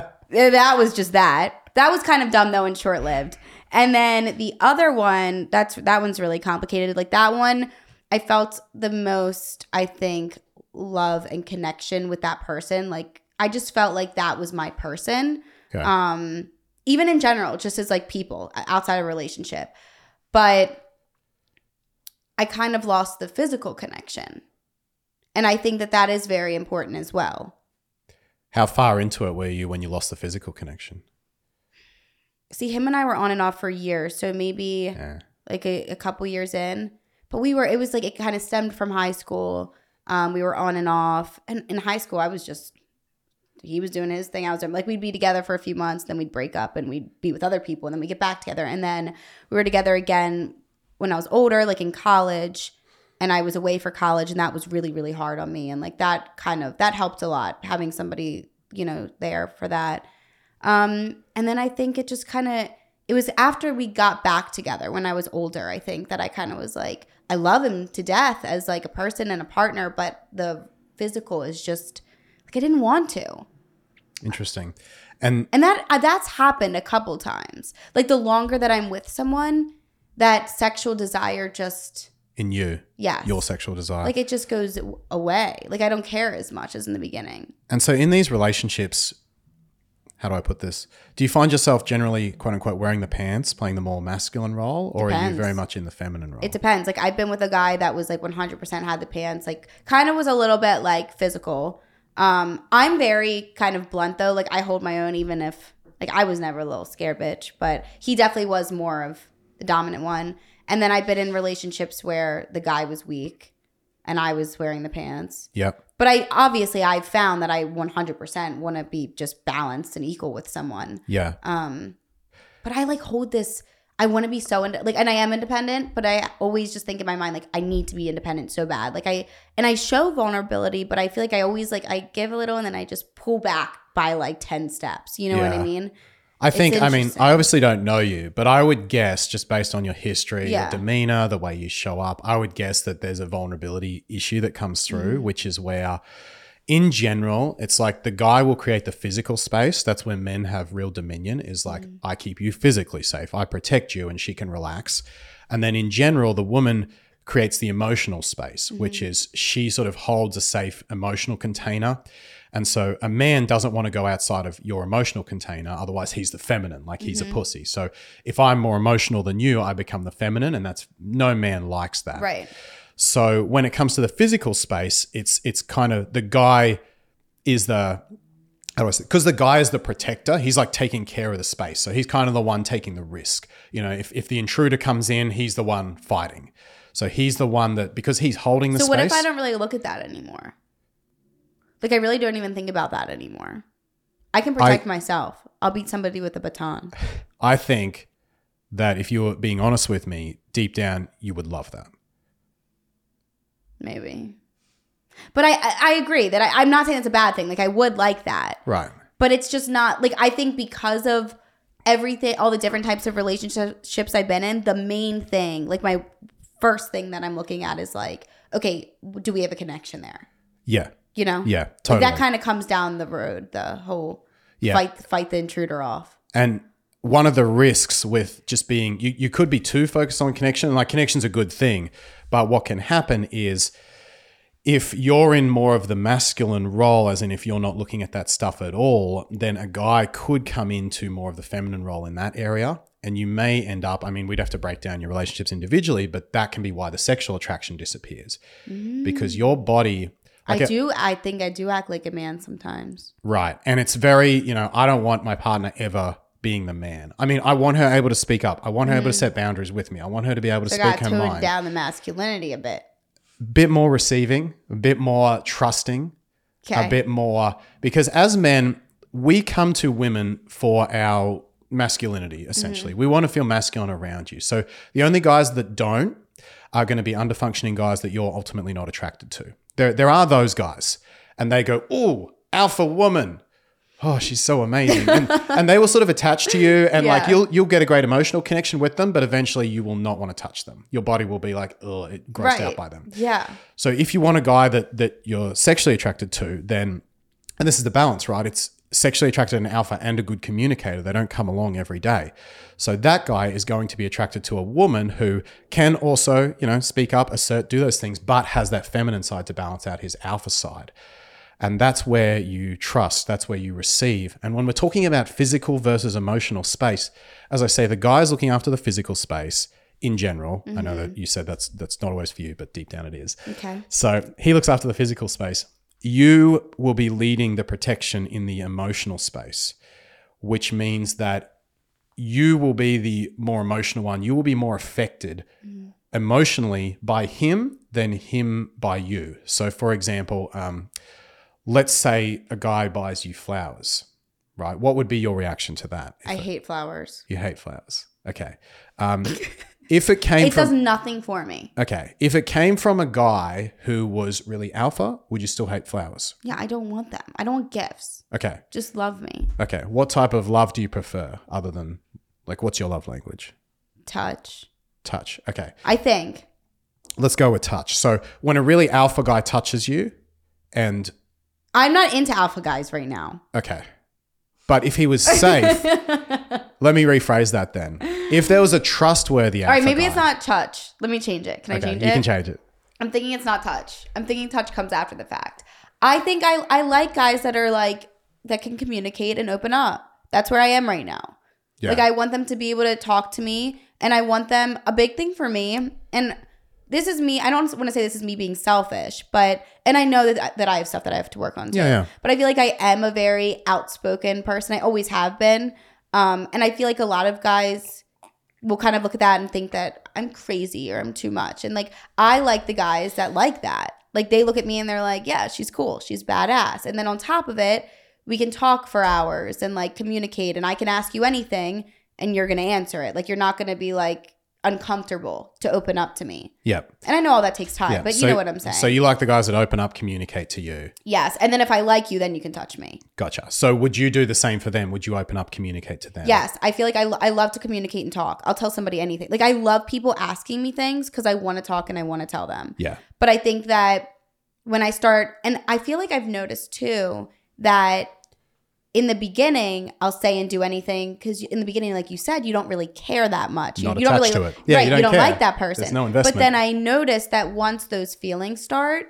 that was just that. That was kind of dumb though and short lived. And then the other one, that's that one's really complicated. Like that one, I felt the most, I think, love and connection with that person. Like I just felt like that was my person Okay. um even in general just as like people outside of a relationship but i kind of lost the physical connection and i think that that is very important as well How far into it were you when you lost the physical connection? see him and i were on and off for years so maybe Yeah. like a, a couple years in. But we were it was like it kind of stemmed from high school. Um we were on and off. And in high school i was just he was doing his thing. I was doing like we'd be together for a few months then we'd break up and we'd be with other people and then we'd get back together. And then we were together again when i was older like in college and i was away for college and that was really really hard on me and like that kind of that helped a lot having somebody you know there for that um and then i think it just kind of it was after we got back together when I was older, I think that I kind of was like, I love him to death as like a person and a partner, but the physical is just like I didn't want to. Interesting. And And that uh, that's happened a couple times. Like the longer that I'm with someone, that sexual desire just in you, Yeah. your sexual desire. like it just goes away. Like I don't care as much as in the beginning. and so in these relationships, how do I put this? Do you find yourself generally, quote unquote, wearing the pants, playing the more masculine role, or are you very much in the feminine role? It depends. Like I've been with a guy that was like 100% had the pants, like kind of was a little bit like physical. Um, I'm very kind of blunt though. Like I hold my own, even if like I was never a little scare bitch, but he definitely was more of the dominant one. And then I've been in relationships where the guy was weak and I was wearing the pants. yep. But I obviously I've found that I 100% want to be just balanced and equal with someone. Yeah. Um, but I like hold this. I want to be so ind- like, and I am independent, but I always just think in my mind like I need to be independent so bad. Like I and I show vulnerability, but I feel like I always like I give a little and then I just pull back by like ten steps. You know what I mean? I think, I mean. I obviously don't know you, but I would guess just based on your history, Yeah. your demeanor, the way you show up, I would guess that there's a vulnerability issue that comes through, Mm-hmm. which is where, in general, it's like the guy will create the physical space. That's where men have real dominion, is like, Mm. I keep you physically safe, I protect you, and she can relax. And then in general, the woman creates the emotional space, which Mm-hmm. is she sort of holds a safe emotional container. And so a man doesn't want to go outside of your emotional container. Otherwise, he's the feminine, like he's a mm-hmm. pussy. So if I'm more emotional than you, I become the feminine. And that's no man likes that. Right. So when it comes to the physical space, it's it's kind of the guy is the how do I say? Because the guy is the protector. He's like taking care of the space. So he's kind of the one taking the risk. You know, if, if the intruder comes in, he's the one fighting. So he's the one that because he's holding the So space. So what if I don't really look at that anymore? Like I really don't even think about that anymore. I can protect myself. I'll beat somebody with a baton. I think that if you were being honest with me, deep down, you would love that. Maybe. But I, I, I agree that I, I'm not saying it's a bad thing. Like I would like that. Right. but it's just not like I think because of everything, all the different types of relationships I've been in, the main thing, like my first thing that I'm looking at is like, okay, do we have a connection there? Yeah. You know, Yeah. Like, Totally. that kind of comes down the road. The whole Yeah. fight fight the intruder off. And one of the risks with just being, you, you could be too focused on connection. Like connection's a good thing. But what can happen is if you're in more of the masculine role, as in if you're not looking at that stuff at all, then a guy could come into more of the feminine role in that area. And you may end up, I mean, we'd have to break down your relationships individually, but that can be why the sexual attraction disappears mm. because your body. I a- do. I think I do act like a man sometimes. Right. And it's very, you know, I don't want my partner ever being the man. I mean, I want her able to speak up. I want her able to set boundaries with me. I want her to be able to Mm. So speak her mind. down the masculinity a bit. bit more receiving, a bit more trusting, Okay. a bit more because as men, we come to women for our masculinity essentially. We want to feel masculine around you. So the only guys that don't are going to be underfunctioning guys that you're ultimately not attracted to. There there are those guys and they go, "Oh, alpha woman." Oh, she's so amazing. And, and they will sort of attach to you and like you'll you'll get a great emotional connection with them, but eventually you will not want to touch them. Your body will be like, "Oh, it grossed out by them." Yeah. So if you want a guy that that you're sexually attracted to, then and this is the balance, right? It's sexually attracted to an alpha and a good communicator. They don't come along every day. So that guy is going to be attracted to a woman who can also, you know, speak up, assert, do those things, but has that feminine side to balance out his alpha side. And that's where you trust, that's where you receive. And when we're talking about physical versus emotional space, as I say, the guy is looking after the physical space in general. I know that mm-hmm. you said that's that's not always for you, but deep down it is. Okay. So he looks after the physical space. You will be leading the protection in the emotional space, which means that you will be the more emotional one. You will be more affected emotionally by him than him by you. So, for example, um, let's say a guy buys you flowers, right? What would be your reaction to that? I it- hate flowers. you hate flowers. Okay. Um, if it came It from does nothing for me. Okay. If it came from a guy who was really alpha, would you still hate flowers? Yeah, I don't want them. I don't want gifts. Okay. Just love me. Okay. What type of love do you prefer other than, like, what's your love language? Touch. Touch. Okay. I think. Let's go with touch. So when a really alpha guy touches you, and, I'm not into alpha guys right now. okay. But if he was safe, let me rephrase that then. If there was a trustworthy All right, maybe it's not touch. Let me change it. Can I change you it? can change it. I'm thinking it's not touch. I'm thinking touch comes after the fact. I think I I like guys that are like that can communicate and open up. That's where I am right now. Yeah. Like I want them to be able to talk to me and I want them a big thing for me and this is me I don't want to say this is me being selfish, but and I know that that I have stuff that I have to work on too. Yeah, yeah. But I feel like I am a very outspoken person. I always have been. Um and I feel like a lot of guys will kind of look at that and think that I'm crazy or I'm too much. And like I like the guys that like that. Like they look at me and they're like, "Yeah, she's cool. She's badass." And then on top of it, we can talk for hours and like communicate and I can ask you anything and you're going to answer it. Like you're not going to be like uncomfortable to open up to me. yeah. And I know all that takes time, Yeah. but So- you know what I'm saying. So you like the guys that open up, communicate to you. yes. And then if I like you, then you can touch me. Gotcha. So would you do the same for them? Would you open up, communicate to them? Yes. I feel like I, I love to communicate and talk. I'll tell somebody anything. Like I love people asking me things because I want to talk and I want to tell them. Yeah. But I think that when I start, and I feel like I've noticed too that in the beginning, I'll say and do anything because in the beginning, like you said, you don't really care that much. You, Not you don't really, to it. Yeah, right? you You don't you don't, like that person. There's no investment. But then I noticed that once those feelings start,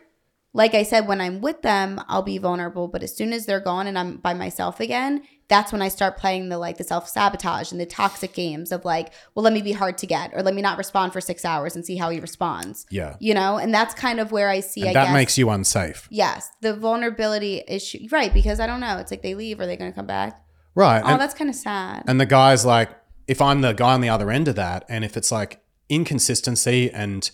like I said, when I'm with them, I'll be vulnerable. But as soon as they're gone and I'm by myself again, that's when I start playing the like the self sabotage and the toxic games of like, well, let me be hard to get, or let me not respond for six hours and see how he responds. Yeah. You know, and that's kind of where I see. And I that guess, makes you unsafe. yes, the vulnerability issue, right? Because I don't know. It's like they leave, are they going to come back? Right. Oh, and, that's kind of sad. and the guy's like, if I'm the guy on the other end of that, and if it's like inconsistency and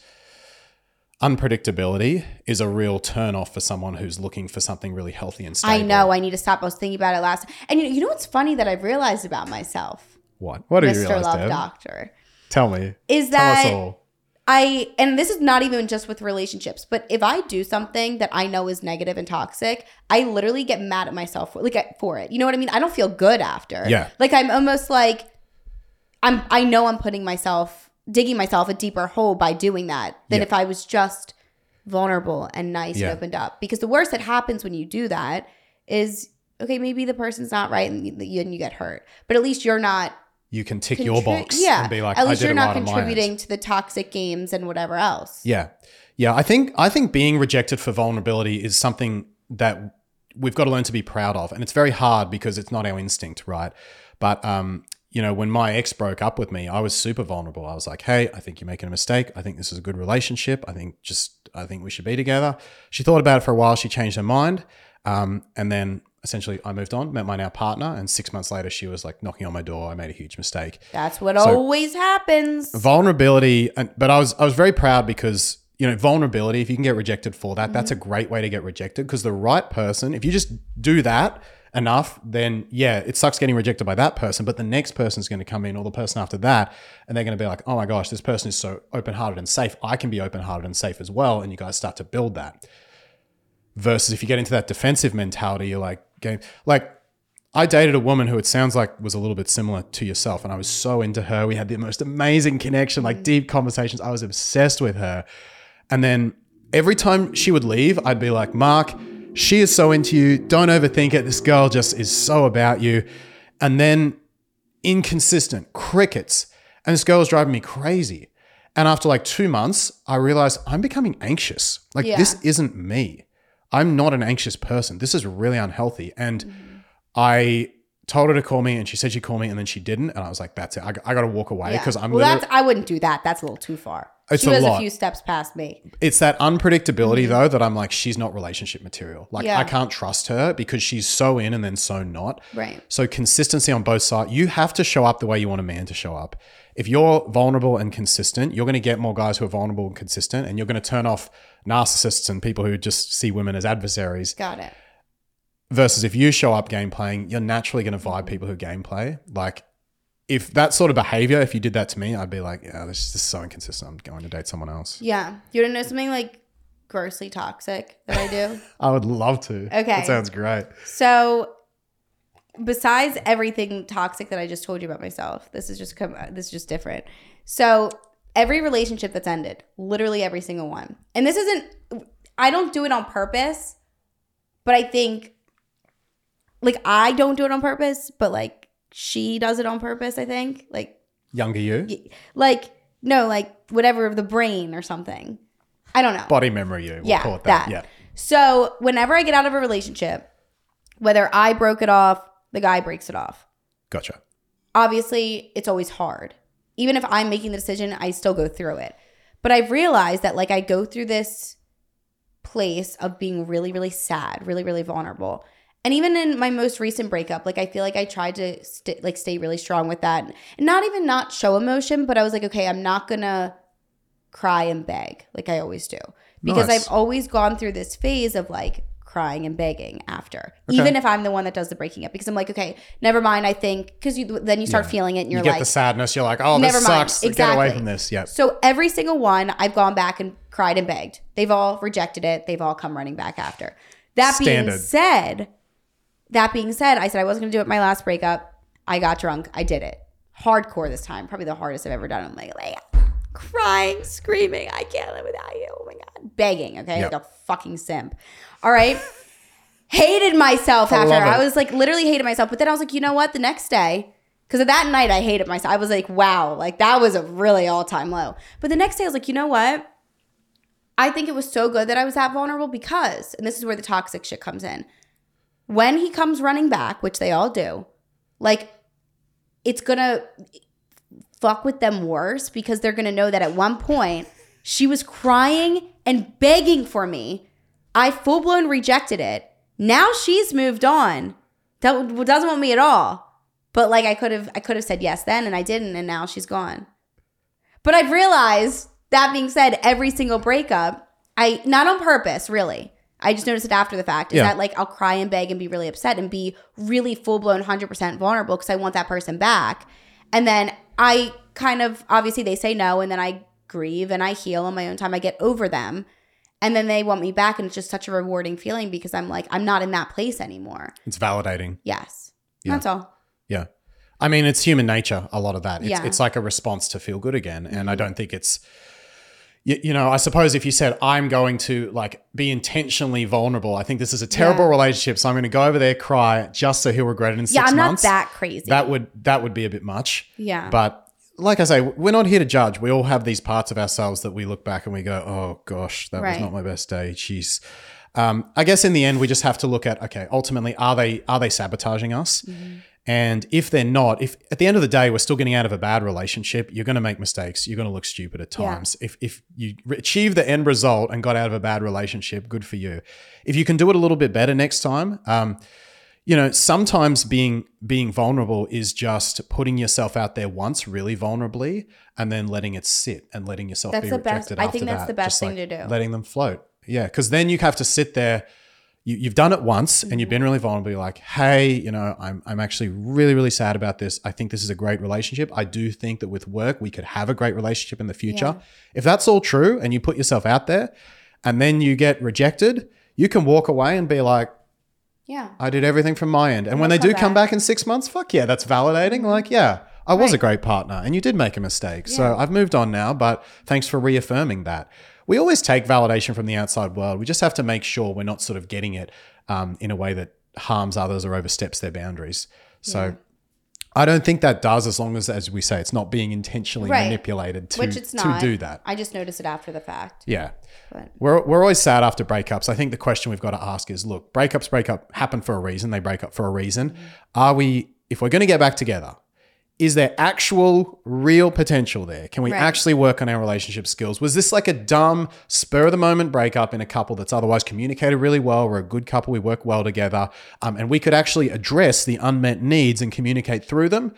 unpredictability is a real turn off for someone who's looking for something really healthy and stable. I know. I need to stop. I was thinking about it last. And you know, you know what's funny that I've realized about myself, What? What you Mr. realize, Love Deb? Doctor, Tell me. is that. I and this is not even just with relationships, but if I do something that I know is negative and toxic, I literally get mad at myself for, like for it. You know what I mean? I don't feel good after. Yeah. Like I'm almost like I'm I know I'm putting myself digging myself a deeper hole by doing that than Yeah. if I was just vulnerable and nice Yeah. and opened up. Because the worst that happens when you do that is okay, maybe the person's not right and you, and you get hurt. But at least you're not You can tick your box yeah, and be like, at least you're not right on my end. contributing to the toxic games and whatever else. Yeah. Yeah. I think I think being rejected for vulnerability is something that we've got to learn to be proud of. And it's very hard because it's not our instinct, right? But um, you know, when my ex broke up with me, I was super vulnerable. I was like, "Hey, I think you're making a mistake. I think this is a good relationship. I think just I think we should be together." She thought about it for a while. She changed her mind, um, and then essentially I moved on, met my now partner, and six months later she was like knocking on my door. I made a huge mistake That's what So- always happens. vulnerability and but i was i was very proud because you know vulnerability if you can get rejected for that that's a great way to get rejected because the right person if you just do that enough then yeah it sucks getting rejected by that person but the next person's going to come in or the person after that and they're going to be like oh my gosh this person is so open-hearted and safe i can be open-hearted and safe as well and you guys start to build that versus if you get into that defensive mentality you're like game like I dated a woman who it sounds like was a little bit similar to yourself, and I was so into her. We had the most amazing connection, like deep conversations. I was obsessed with her. And then every time she would leave, I'd be like, Mark, she is so into you. Don't overthink it. This girl just is so about you. And then inconsistent crickets. And this girl was driving me crazy. And after like two months, I realized I'm becoming anxious. Like, Yeah. this isn't me. I'm not an anxious person. This is really unhealthy. And Mm-hmm. I told her to call me and she said she'd call me and then she didn't. And I was like, that's it. I, I got to walk away Yeah. because I'm well, literally- that's I wouldn't do that. That's a little too far. It's she a was lot. a few steps past me. it's that unpredictability mm-hmm. though that I'm like, she's not relationship material. Like Yeah. I can't trust her because she's so in and then so not. Right. So consistency on both sides. You have to show up the way you want a man to show up. If you're vulnerable and consistent, you're going to get more guys who are vulnerable and consistent, and you're going to turn off narcissists and people who just see women as adversaries. Got it. Versus if you show up game playing, you're naturally going to vibe mm-hmm. people who game play. Like if that sort of behavior, if you did that to me, I'd be like, yeah, this is, so inconsistent. I'm going to date someone else. Yeah. You want to know something like grossly toxic that I do? I would love to. Okay. That sounds great. so, besides everything toxic that I just told you about myself, this is just come. This is just different. So, every relationship that's ended, literally every single one, and this isn't. I don't do it on purpose, but I think, like, I don't do it on purpose, but like she does it on purpose. I think, like, Younger you? like no, like whatever of the brain or something. I don't know. Body memory you. We'll Yeah, call it that. that. Yeah. So whenever I get out of a relationship, whether I broke it off, the guy breaks it off. Gotcha. obviously it's always hard. Even if I'm making the decision, I still go through it. But I've realized that like I go through this place of being really, really sad, really, really vulnerable. And even in my most recent breakup, like I feel like I tried to st- like stay really strong with that, and not even not show emotion, but I was like, okay, I'm not gonna cry and beg like I always do because Nice. I've always gone through this phase of like crying and begging after, Okay. even if I'm the one that does the breaking up, because I'm like, okay, never mind. I think because you then you start Yeah. feeling it, and You you're get like, the sadness. You're like, oh, this Never mind. sucks. Get away from this. Yep. So every single one, I've gone back and cried and begged. They've all rejected it. They've all come running back after. That being said, that being said, I said I wasn't going to do it my last breakup. I got drunk. I did it. Hardcore this time. Probably the hardest I've ever done. I'm like, like crying, screaming, I can't live without you. Oh my God. Begging, okay? Yep. Like a fucking simp. All right. hated myself I after. love. I was like, literally hated myself. But then I was like, you know what? The next day, because of that night I hated myself. I was like, wow, like that was a really all time low. But the next day I was like, you know what? I think it was so good that I was that vulnerable because, and this is where the toxic shit comes in. When he comes running back, which they all do, like it's gonna fuck with them worse because they're gonna know that at one point she was crying and begging for me. I full blown rejected it. Now she's moved on. That doesn't want me at all. But like I could have, I could have said yes then, and I didn't, and now she's gone. But I've realized that being said, every single breakup, I not on purpose, really. I just noticed it after the fact. Is Yeah. that like I'll cry and beg and be really upset and be really full blown, hundred percent vulnerable because I want that person back, and then I kind of obviously they say no, and then I grieve and I heal on my own time. I get over them, and then they want me back, and it's just such a rewarding feeling because I'm like I'm not in that place anymore. It's validating. Yes, Yeah. that's all. Yeah. I mean, it's human nature, a lot of that. It's, Yeah. it's like a response to feel good again. And I mm-hmm. don't think it's, you, you know, I suppose if you said, I'm going to like be intentionally vulnerable, I think this is a terrible Yeah. relationship. So I'm going to go over there, cry just so he'll regret it in six months. Yeah, I'm months. not that crazy. That would, that would be a bit much. yeah, But like I say, we're not here to judge. We all have these parts of ourselves that we look back and we go, "Oh gosh, that was not my best day." Jeez. Um, I guess in the end, we just have to look at okay. Ultimately, are they are they sabotaging us? Mm-hmm. And if they're not, if at the end of the day we're still getting out of a bad relationship, you're going to make mistakes. You're going to look stupid at Yeah. times. If if you achieve the end result and got out of a bad relationship, good for you. If you can do it a little bit better next time, um, you know sometimes being being vulnerable is just putting yourself out there once really vulnerably and then letting it sit and letting yourself That's be the best- rejected I think that's that. the best thing like to do. letting them float yeah because then you have to sit there you, you've done it once and Mm-hmm. you've been really vulnerable you're like hey you know I'm, I'm actually really really sad about this i think this is a great relationship i do think that with work we could have a great relationship in the future Yeah. if that's all true and you put yourself out there and then you get rejected you can walk away and be like yeah. I did everything from my end. And when they do come come back. back in six months, fuck yeah, that's validating. Like, yeah, I was a great partner and you did make a mistake. So I've moved on now, but thanks for reaffirming that. We always take validation from the outside world. We just have to make sure we're not sort of getting it um, in a way that harms others or oversteps their boundaries. So I don't think that does as long as, as we say, it's not being intentionally Right. manipulated to, Which it's to not. do that. I just notice it after the fact. Yeah. But We're, we're always sad after breakups. I think the question we've got to ask is look, breakups break up happen for a reason. They break up for a reason. Are we, if we're going to get back together, is there actual real potential there? Can we Right. actually work on our relationship skills? Was this like a dumb spur of the moment breakup in a couple that's otherwise communicated really well? We're a good couple. We work well together. Um, and we could actually address the unmet needs and communicate through them.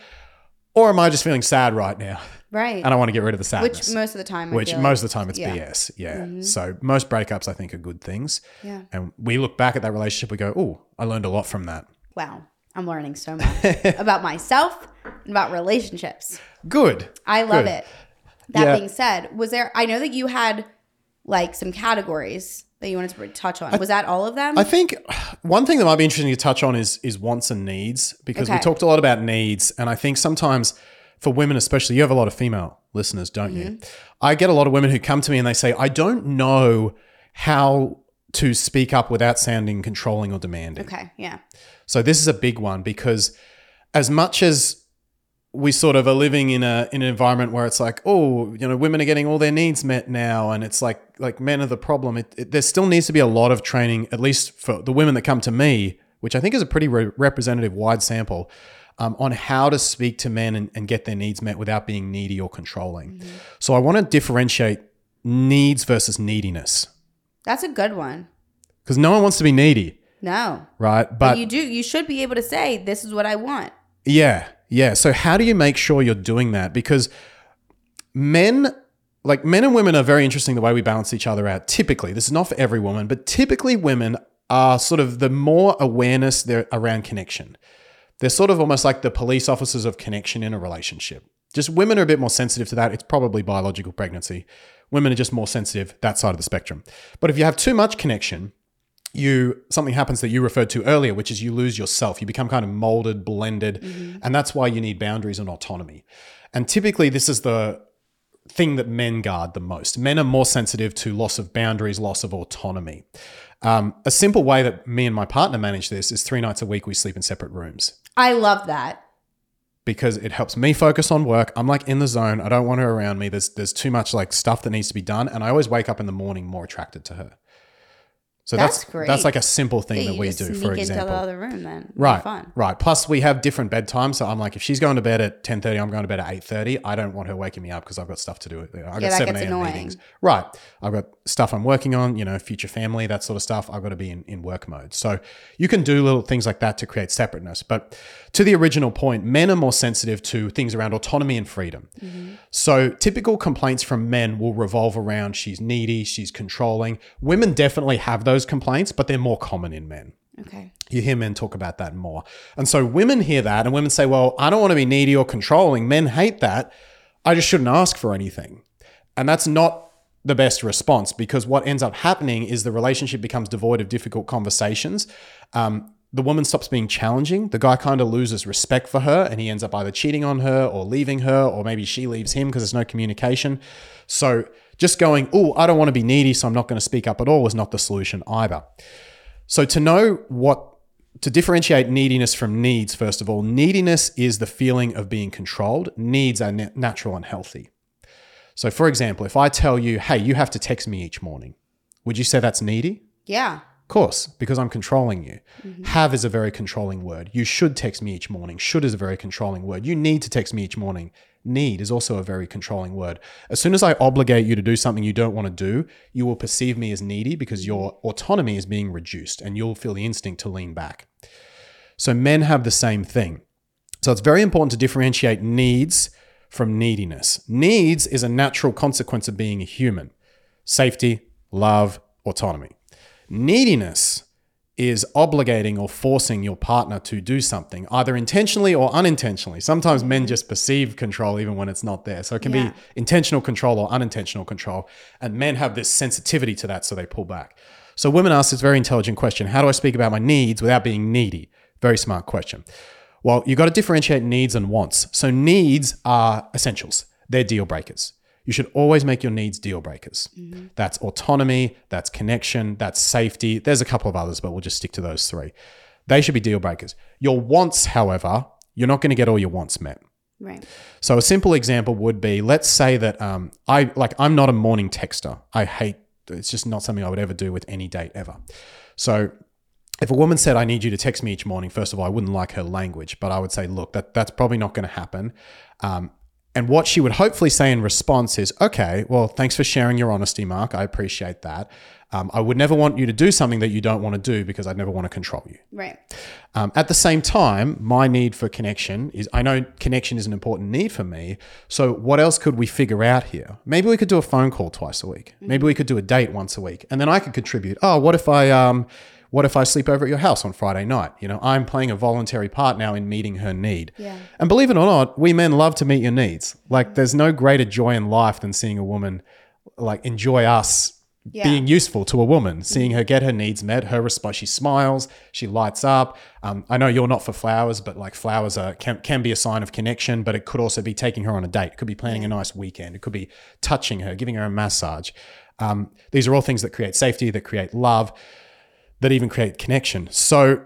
Or am I just feeling sad right now right. and I want to get rid of the sadness? Which most of the time, I which most of the time it's yeah. BS. Yeah. So most breakups I think are good things. Yeah. And we look back at that relationship, we go, oh, I learned a lot from that. Wow. I'm learning so much about myself about relationships. Good. I love Good. it. That Yeah. being said, was there, I know that you had like some categories that you wanted to touch on. was that all of them? I think one thing that might be interesting to touch on is is wants and needs because we talked a lot about needs, and I think sometimes for women, especially, you have a lot of female listeners, don't you? Mm-hmm. I get a lot of women who come to me and they say, "I don't know how to speak up without sounding controlling or demanding." okay. Yeah. So this is a big one because as much as we sort of are living in a in an environment where it's like, oh, you know, women are getting all their needs met now, and it's like like men are the problem. It, it, there still needs to be a lot of training, at least for the women that come to me, which I think is a pretty re- representative, wide sample. um, on how to speak to men and, and get their needs met without being needy or controlling. So I want to differentiate needs versus neediness That's a good one. because no one wants to be needy, No. right? But But you do you should be able to say this is what I want. Yeah, yeah. So how do you make sure you're doing that? Because men, like men and women, are very interesting the way we balance each other out. Typically, this is not for every woman, but typically women are sort of the more awareness there around connection. They're sort of almost like the police officers of connection in a relationship. Just women are a bit more sensitive to that. It's probably biological pregnancy. Women are just more sensitive that side of the spectrum. But if you have too much connection, you something happens that you referred to earlier, which is you lose yourself. You become kind of molded, blended, and that's why you need boundaries and autonomy. And typically, this is the thing that men guard the most. Men are more sensitive to loss of boundaries, loss of autonomy. Um, a simple way that me and my partner manage this is three nights a week we sleep in separate rooms I love that. because it helps me focus on work. I'm like in the zone. I don't want her around me. There's there's too much like stuff that needs to be done, and I always wake up in the morning more attracted to her. So that's That's great. that's like a simple thing Yeah, that we do, for into example. the other room then. Right, right. Plus, we have different bedtimes, so I'm like, if she's going to bed at 10:30, I'm going to bed at 8:30. I don't want her waking me up because I've got stuff to do. I got that 7 gets a.m. meetings. Right. I've got stuff I'm working on. You know, future family, that sort of stuff. I've got to be in in work mode. So you can do little things like that to create separateness. But to the original point, men are more sensitive to things around autonomy and freedom. Mm-hmm. So typical complaints from men will revolve around she's needy, she's controlling. Women definitely have those complaints, but they're more common in men. Okay. You hear men talk about that more. And so women hear that and women say, well, I don't want to be needy or controlling. Men hate that. I just shouldn't ask for anything. And that's not the best response because what ends up happening is the relationship becomes devoid of difficult conversations. Um, the woman stops being challenging. The guy kind of loses respect for her and he ends up either cheating on her or leaving her, or maybe she leaves him because there's no communication. So just going, oh, I don't want to be needy, so I'm not going to speak up at all is not the solution either. So to know what to differentiate neediness from needs, first of all, neediness is the feeling of being controlled. Needs are natural and healthy. So, for example, if I tell you, hey, you have to text me each morning, would you say that's needy? Yeah. Of course, because I'm controlling you. Mm-hmm. Have is a very controlling word. You should text me each morning. Should is a very controlling word. You need to text me each morning. Need is also a very controlling word. As soon as I obligate you to do something you don't want to do, you will perceive me as needy because your mm-hmm. autonomy is being reduced and you'll feel the instinct to lean back. So men have the same thing. So it's very important to differentiate needs from neediness. Needs is a natural consequence of being a human safety, love, autonomy. Neediness is obligating or forcing your partner to do something, either intentionally or unintentionally. Sometimes men just perceive control even when it's not there. So it can Yeah. be intentional control or unintentional control. And men have this sensitivity to that, so they pull back. So women ask this very intelligent question How do I speak about my needs without being needy? Very smart question. Well, you've got to differentiate needs and wants. So needs are essentials, they're deal breakers. You should always make your needs deal breakers. That's autonomy, that's connection, that's safety. There's a couple of others, but we'll just stick to those three. They should be deal breakers. Your wants, however, you're not going to get all your wants met. Right. So a simple example would be, let's say that um, I like I'm not a morning texter. I hate. It's just not something I would ever do with any date ever. So if a woman said, "I need you to text me each morning," first of all, I wouldn't like her language, but I would say, "Look, that that's probably not going to happen." Um, and what she would hopefully say in response is, "Okay, well, thanks for sharing your honesty, Mark. I appreciate that. Um, I would never want you to do something that you don't want to do because I'd never want to control you." Right. Um, at the same time, my need for connection is I know connection is an important need for me. So, what else could we figure out here? Maybe we could do a phone call twice a week. Maybe we could do a date once a week. And then I could contribute. Oh, what if I. Um, what if I sleep over at your house on Friday night? You know, I'm playing a voluntary part now in meeting her need. Yeah. And believe it or not, we men love to meet your needs. Like, there's no greater joy in life than seeing a woman like enjoy us Yeah. being useful to a woman, seeing her get her needs met. Her response, she smiles, she lights up. Um, I know you're not for flowers, but like flowers are can, can be a sign of connection, but it could also be taking her on a date. It could be planning a nice weekend. It could be touching her, giving her a massage. Um, these are all things that create safety, that create love, that even create connection. So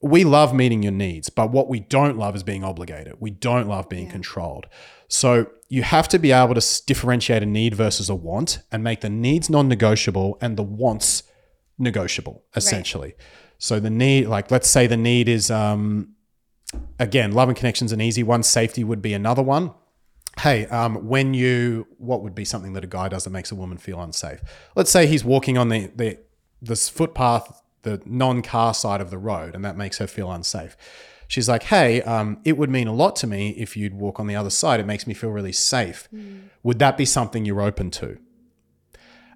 we love meeting your needs, but what we don't love is being obligated. We don't love being controlled. So you have to be able to differentiate a need versus a want and make the needs non negotiable and the wants negotiable, essentially. So the need, like, let's say the need is, um, again, love and connection's an easy one. Safety would be another one. Hey, um, when you, what would be something that a guy does that makes a woman feel unsafe? Let's say he's walking on the, the this footpath, the non-car side of the road, and that makes her feel unsafe. She's like, "Hey, um, it would mean a lot to me if you'd walk on the other side. It makes me feel really safe. Would that be something you're open to?"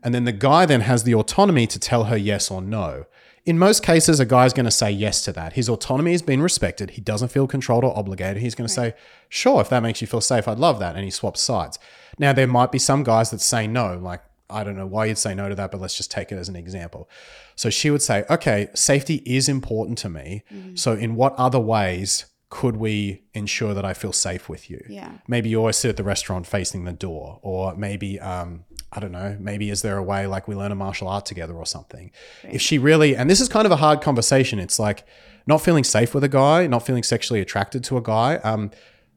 And then the guy then has the autonomy to tell her yes or no. In most cases, a guy's going to say yes to that. His autonomy has been respected. He doesn't feel controlled or obligated. He's going to say, sure, if that makes you feel safe, I'd love that. And he swaps sides. Now, there might be some guys that say no, like, I don't know why you'd say no to that, but let's just take it as an example. So she would say, okay, safety is important to me. So, in what other ways could we ensure that I feel safe with you? Yeah. Maybe you always sit at the restaurant facing the door, or maybe, um, I don't know, maybe is there a way like we learn a martial art together or something? If she really, and this is kind of a hard conversation, it's like not feeling safe with a guy, not feeling sexually attracted to a guy. Um,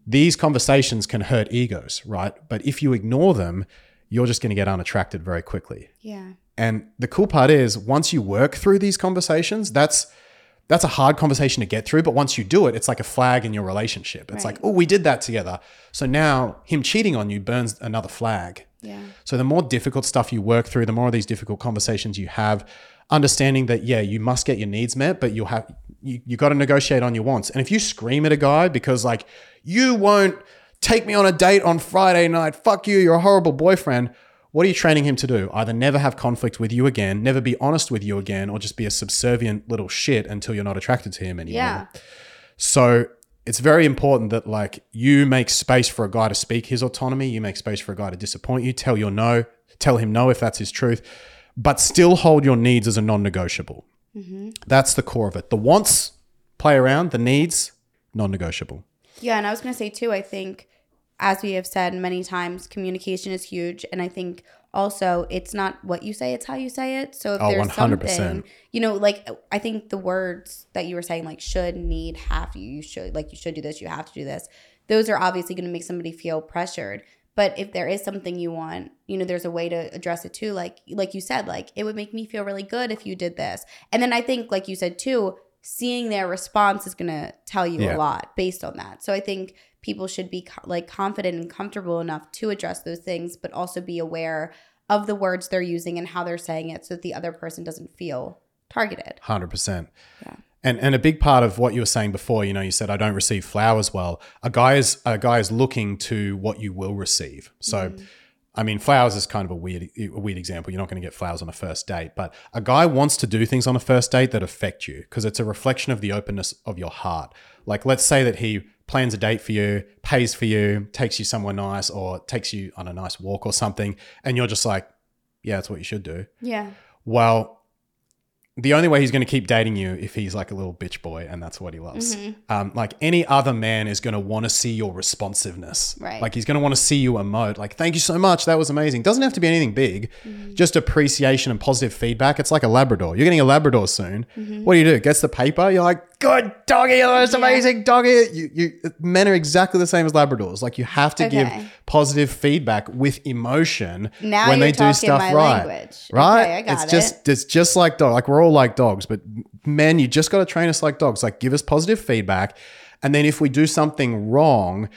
these conversations can hurt egos, right? But if you ignore them, you're just going to get unattracted very quickly. Yeah. And the cool part is once you work through these conversations, that's that's a hard conversation to get through, but once you do it, it's like a flag in your relationship. It's Right. like, "Oh, we did that together." So now him cheating on you burns another flag. Yeah. So the more difficult stuff you work through, the more of these difficult conversations you have, understanding that yeah, you must get your needs met, but you'll have you, you got to negotiate on your wants. And if you scream at a guy because like you won't take me on a date on Friday night, fuck you, you're a horrible boyfriend. What are you training him to do? Either never have conflict with you again, never be honest with you again, or just be a subservient little shit until you're not attracted to him anymore. Yeah. So it's very important that like you make space for a guy to speak his autonomy. You make space for a guy to disappoint you. Tell your no. Tell him no if that's his truth, but still hold your needs as a non-negotiable. Mm-hmm. That's the core of it. The wants play around. The needs non-negotiable. Yeah, and I was going to say too, I think as we have said many times, communication is huge and I think also it's not what you say, it's how you say it. So if Oh, there's 100%. something, you know, like I think the words that you were saying like should, need, have, you should like you should do this, you have to do this. Those are obviously going to make somebody feel pressured. But if there is something you want, you know, there's a way to address it too. Like like you said, like it would make me feel really good if you did this. And then I think like you said too, seeing their response is going to tell you Yeah. a lot based on that. So I think people should be co- like confident and comfortable enough to address those things, but also be aware of the words they're using and how they're saying it so that the other person doesn't feel targeted. Hundred percent. Yeah. And and a big part of what you were saying before, you know, you said I don't receive flowers well. A guy is a guy is looking to what you will receive. So, mm-hmm. I mean, flowers is kind of a weird a weird example. You're not going to get flowers on a first date, but a guy wants to do things on a first date that affect you because it's a reflection of the openness of your heart. Like, let's say that he plans a date for you, pays for you, takes you somewhere nice, or takes you on a nice walk or something, and you're just like, yeah, that's what you should do. Yeah. Well, the only way he's going to keep dating you if he's like a little bitch boy and that's what he loves. Mm-hmm. Um, like any other man is going to want to see your responsiveness. Right. Like he's going to want to see you emote. Like, thank you so much. That was amazing. Doesn't have to be anything big, mm-hmm. just appreciation and positive feedback. It's like a Labrador. You're getting a Labrador soon. Mm-hmm. What do you do? Gets the paper. You're like, good doggy. You're the most Yeah. amazing doggy. You, you, men are exactly the same as Labradors. Like you have to Okay. give positive feedback with emotion Now when they do stuff my right. language. Right? Okay, I got it's just it's just like dog. Like we're all like dogs, but men, you just got to train us like dogs. Like give us positive feedback, and then if we do something wrong,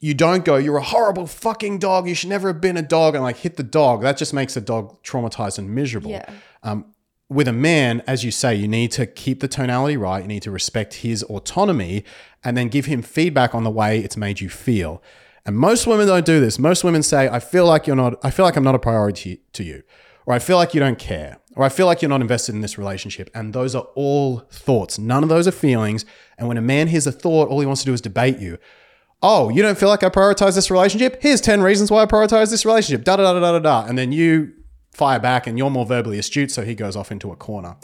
you don't go, "You're a horrible fucking dog. You should never have been a dog," and like hit the dog. That just makes the dog traumatized and miserable. Yeah. Um, with a man, as you say, you need to keep the tonality right. You need to respect his autonomy, and then give him feedback on the way it's made you feel. And most women don't do this. Most women say, "I feel like you're not. I feel like I'm not a priority to you." or I feel like you don't care, or I feel like you're not invested in this relationship. And those are all thoughts. None of those are feelings. And when a man hears a thought, all he wants to do is debate you. Oh, you don't feel like I prioritize this relationship? Here's 10 reasons why I prioritize this relationship. Da da da da da da. And then you fire back and you're more verbally astute, so he goes off into a corner.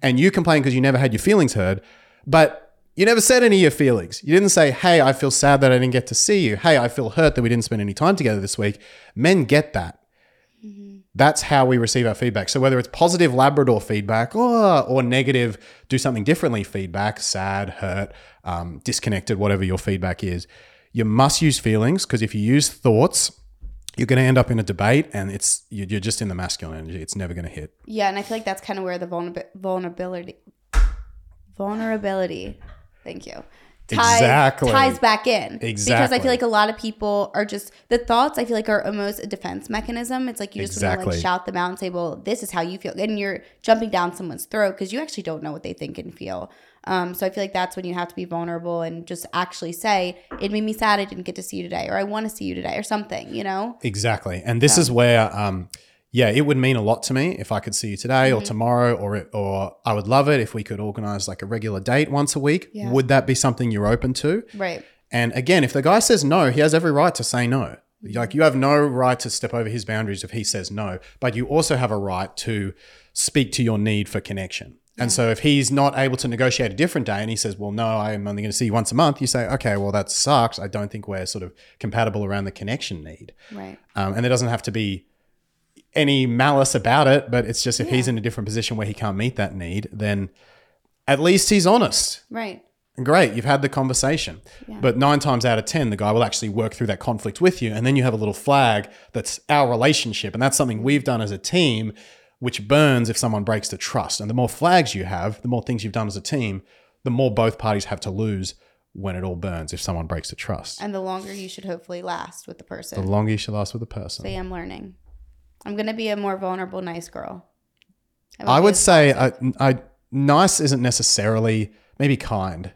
And you complain because you never had your feelings heard, but you never said any of your feelings. You didn't say, hey, I feel sad that I didn't get to see you. Hey, I feel hurt that we didn't spend any time together this week. Men get that. That's how we receive our feedback. So whether it's positive Labrador feedback or, or negative, do something differently feedback, sad, hurt, um, disconnected, whatever your feedback is, you must use feelings because if you use thoughts, you're going to end up in a debate and it's you- you're just in the masculine energy. It's never going to hit. Yeah, and I feel like that's kind of where the vulnerab- vulnerability vulnerability Thank you. ties, Exactly. Ties back in. exactly Because I feel like a lot of people are just, the thoughts I feel like are almost a defense mechanism. It's like you just want to like shout them out and say, well, this is how you feel. And you're jumping down someone's throat because you actually don't know what they think and feel. Um, so I feel like that's when you have to be vulnerable and just actually say, it made me sad I didn't get to see you today, or I want to see you today, or something, you know? Exactly. And this is where, um, yeah, it would mean a lot to me if I could see you today Mm-hmm. or tomorrow, or it, or I would love it if we could organize like a regular date once a week. Yeah. Would that be something you're open to? Right. And again, if the guy says no, he has every right to say no. Like you have no right to step over his boundaries if he says no, but you also have a right to speak to your need for connection. And so if he's not able to negotiate a different day and he says, well, no, I'm only going to see you once a month, you say, okay, well, that sucks. I don't think we're sort of compatible around the connection need. Right. Um, and there doesn't have to be any malice about it, but it's just if he's in a different position where he can't meet that need, then at least he's honest. Right. Great, you've had the conversation. Yeah. But nine times out of 10, the guy will actually work through that conflict with you. And then you have a little flag that's our relationship. And that's something we've done as a team, which burns if someone breaks the trust. And the more flags you have, the more things you've done as a team, the more both parties have to lose when it all burns if someone breaks the trust. And the longer you should hopefully last with the person. The longer you should last with the person. So I'm learning. I'm gonna be a more vulnerable, nice girl. won't I would say. I, uh, I, nice isn't necessarily, maybe kind.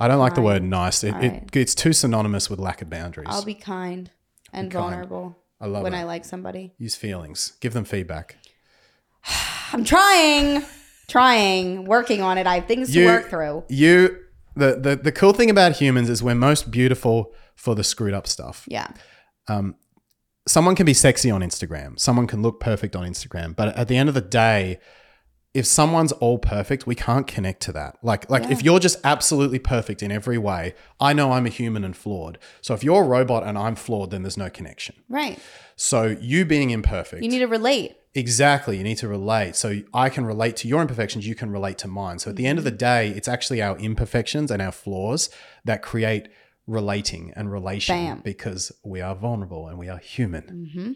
I don't like the word nice. It, Alright. it, it's too synonymous with lack of boundaries. I'll be kind and kind. vulnerable I love when it. I like somebody. Use feelings. Give them feedback. I'm trying, trying, working on it. I have things to work through. You the, the the cool thing about humans is we're most beautiful for the screwed up stuff. Yeah. Um, someone can be sexy on Instagram. Someone can look perfect on Instagram, but at the end of the day, if someone's all perfect, we can't connect to that. Like like if you're just absolutely perfect in every way, I know I'm a human and flawed. So if you're a robot and I'm flawed, then there's no connection. Right. So you being imperfect, You need to relate. Exactly. You need to relate. So I can relate to your imperfections, you can relate to mine. So at the end of the mm-hmm. day, it's actually our imperfections and our flaws that create relating and relation Bam. because we are vulnerable and we are human. Mm-hmm.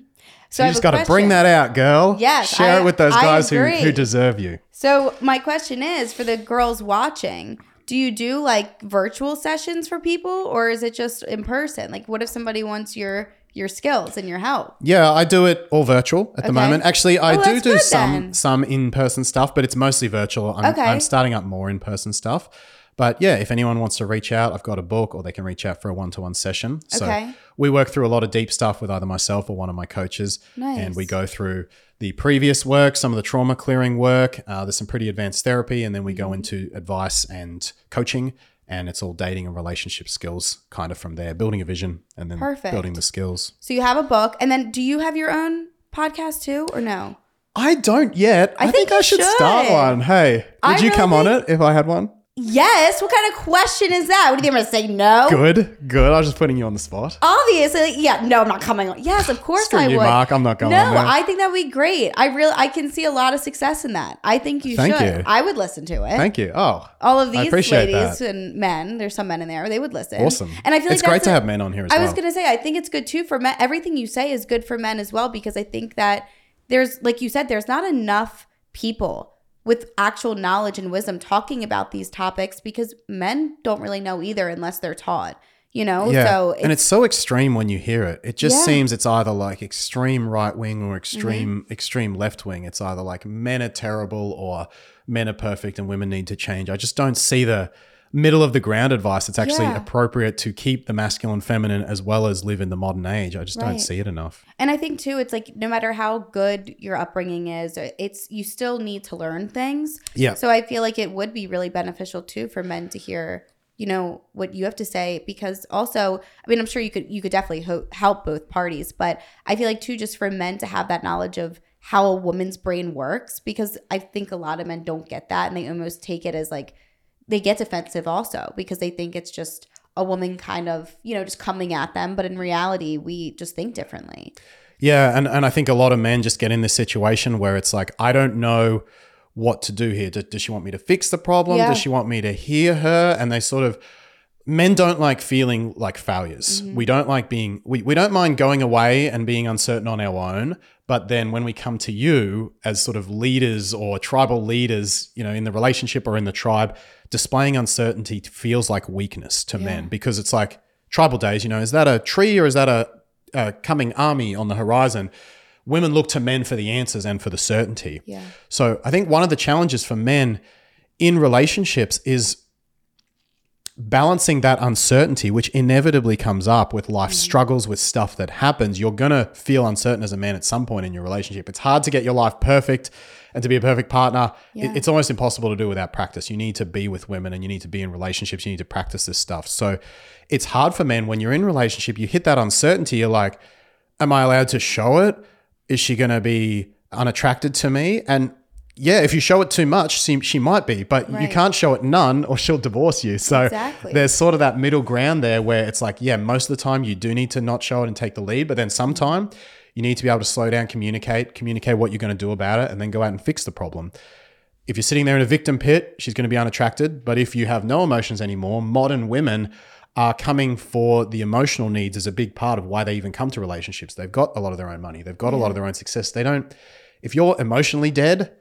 So you just got to bring that out, girl. Yes, Share I- it with those I guys who, who deserve you. So my question is for the girls watching, do you do like virtual sessions for people or is it just in person? Like what if somebody wants your your skills and your help? Yeah, I do it all virtual at the moment. Actually, I Oh, do do some then. some in person stuff, but it's mostly virtual. I'm, Okay. I'm starting up more in person stuff. But yeah, if anyone wants to reach out, I've got a book or they can reach out for a one to one session. So Okay. we work through a lot of deep stuff with either myself or one of my coaches. Nice. And we go through the previous work, some of the trauma clearing work. Uh, there's some pretty advanced therapy. And then we Mm-hmm. go into advice and coaching. And it's all dating and relationship skills kind of from there, building a vision and then Perfect. building the skills. So you have a book and then do you have your own podcast too or no? I don't yet. I, think think, I you should, start one. Hey, would I you come on it if I had one? Yes. What kind of question is that? What do you think I'm gonna say? No. Good, good. I was just putting you on the spot. Obviously, yeah. No, I'm not coming on. Yes, of course Screw I you, would. Mark. I'm not going No, on there. I think that would be great. I really, I can see a lot of success in that. I think you Thank should. you. I would listen to it. Thank you. Oh, All of I these appreciate ladies that. and men, there's some men in there, they would listen. awesome. And I feel like it's great that's to a- have men on here as I well. was gonna say, I think it's good too for men. Everything you say is good for men as well because I think that there's, like you said, there's not enough people with actual knowledge and wisdom talking about these topics because men don't really know either unless they're taught. You know, yeah, so and it's so extreme when you hear it. It just Yeah. seems it's either like extreme right wing or extreme Mm-hmm. extreme left wing. It's either like men are terrible or men are perfect and women need to change. I just don't see the middle of the ground advice. It's actually Yeah. appropriate to keep the masculine feminine as well as live in the modern age. I just Right. don't see it enough. And I think too, it's like no matter how good your upbringing is, it's you still need to learn things. Yeah. So I feel like it would be really beneficial too for men to hear, you know, what you have to say because also, I mean, I'm sure you could you could definitely ho- help both parties, but I feel like too just for men to have that knowledge of how a woman's brain works because I think a lot of men don't get that and they almost take it as like they get defensive also because they think it's just a woman kind of, you know, just coming at them, but in reality, we just think differently. Yeah, and, and I think a lot of men just get in this situation where it's like, I don't know what to do here. Does, does she want me to fix the problem? Yeah. Does she want me to hear her? And they sort of men don't like feeling like failures. Mm-hmm. We don't like being we, we don't mind going away and being uncertain on our own, but then when we come to you as sort of leaders or tribal leaders, you know, in the relationship or in the tribe, displaying uncertainty feels like weakness to men because it's like tribal days, you know, is that a tree or is that a, a coming army on the horizon? Women look to men for the answers and for the certainty. Yeah. So I think one of the challenges for men in relationships is balancing that uncertainty, which inevitably comes up with life mm. struggles, with stuff that happens. You're going to feel uncertain as a man at some point in your relationship. It's hard to get your life perfect and to be a perfect partner. Yeah. it's almost impossible to do without practice. You need to be with women and you need to be in relationships. You need to practice this stuff. So it's hard for men when you're in relationship, you hit that uncertainty. You're like, am I allowed to show it? Is she going to be unattracted to me? And yeah, if you show it too much, she, she might be, but you can't show it none or she'll divorce you. So Exactly. there's sort of that middle ground there where it's like, yeah, most of the time you do need to not show it and take the lead, but then sometime you need to be able to slow down, communicate, communicate what you're going to do about it, and then go out and fix the problem. If you're sitting there in a victim pit, she's going to be unattracted. But if you have no emotions anymore, modern women are coming for the emotional needs as a big part of why they even come to relationships. They've got a lot of their own money, they've got a lot of their own success. They don't, if you're emotionally dead,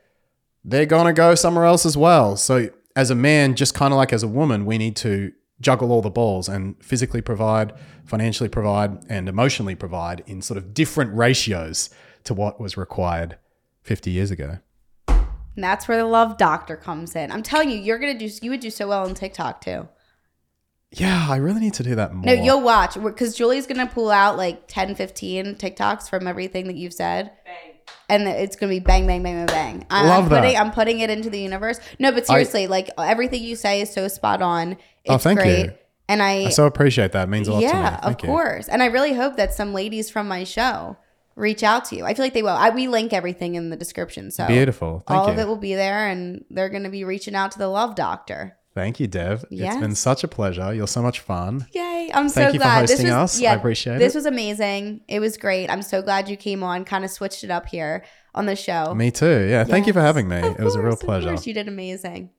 they're going to go somewhere else as well. So, as a man, just kind of like as a woman, we need to juggle all the balls and physically provide, financially provide, and emotionally provide in sort of different ratios to what was required 50 years ago. And that's where the love doctor comes in. I'm telling you, you're gonna do. You would do so well on TikTok too. Yeah, I really need to do that more. No, you'll watch because Julie's gonna pull out like 10, 15 TikToks from everything that you've said. And it's gonna be bang, bang, bang, bang, bang. I, Love I'm that. putting, I'm putting it into the universe. No, but seriously, like everything you say is so spot on. Oh, it's Oh, thank great. you. And I, I so appreciate that. It means a lot to me. yeah, of you. course. And I really hope that some ladies from my show reach out to you. I feel like they will. I, we link everything in the description, so Beautiful. Thank all you. of it will be there, and they're gonna be reaching out to the love doctor. Thank you, Dev. It's been such a pleasure. You're so much fun. Yay! I'm so Thank you for glad hosting this was. us. I appreciate this it. This was amazing. It was great. I'm so glad you came on. Kind of switched it up here on the show. Me too. Yeah. Thank you for having me. Of It was a real pleasure. course. You did amazing.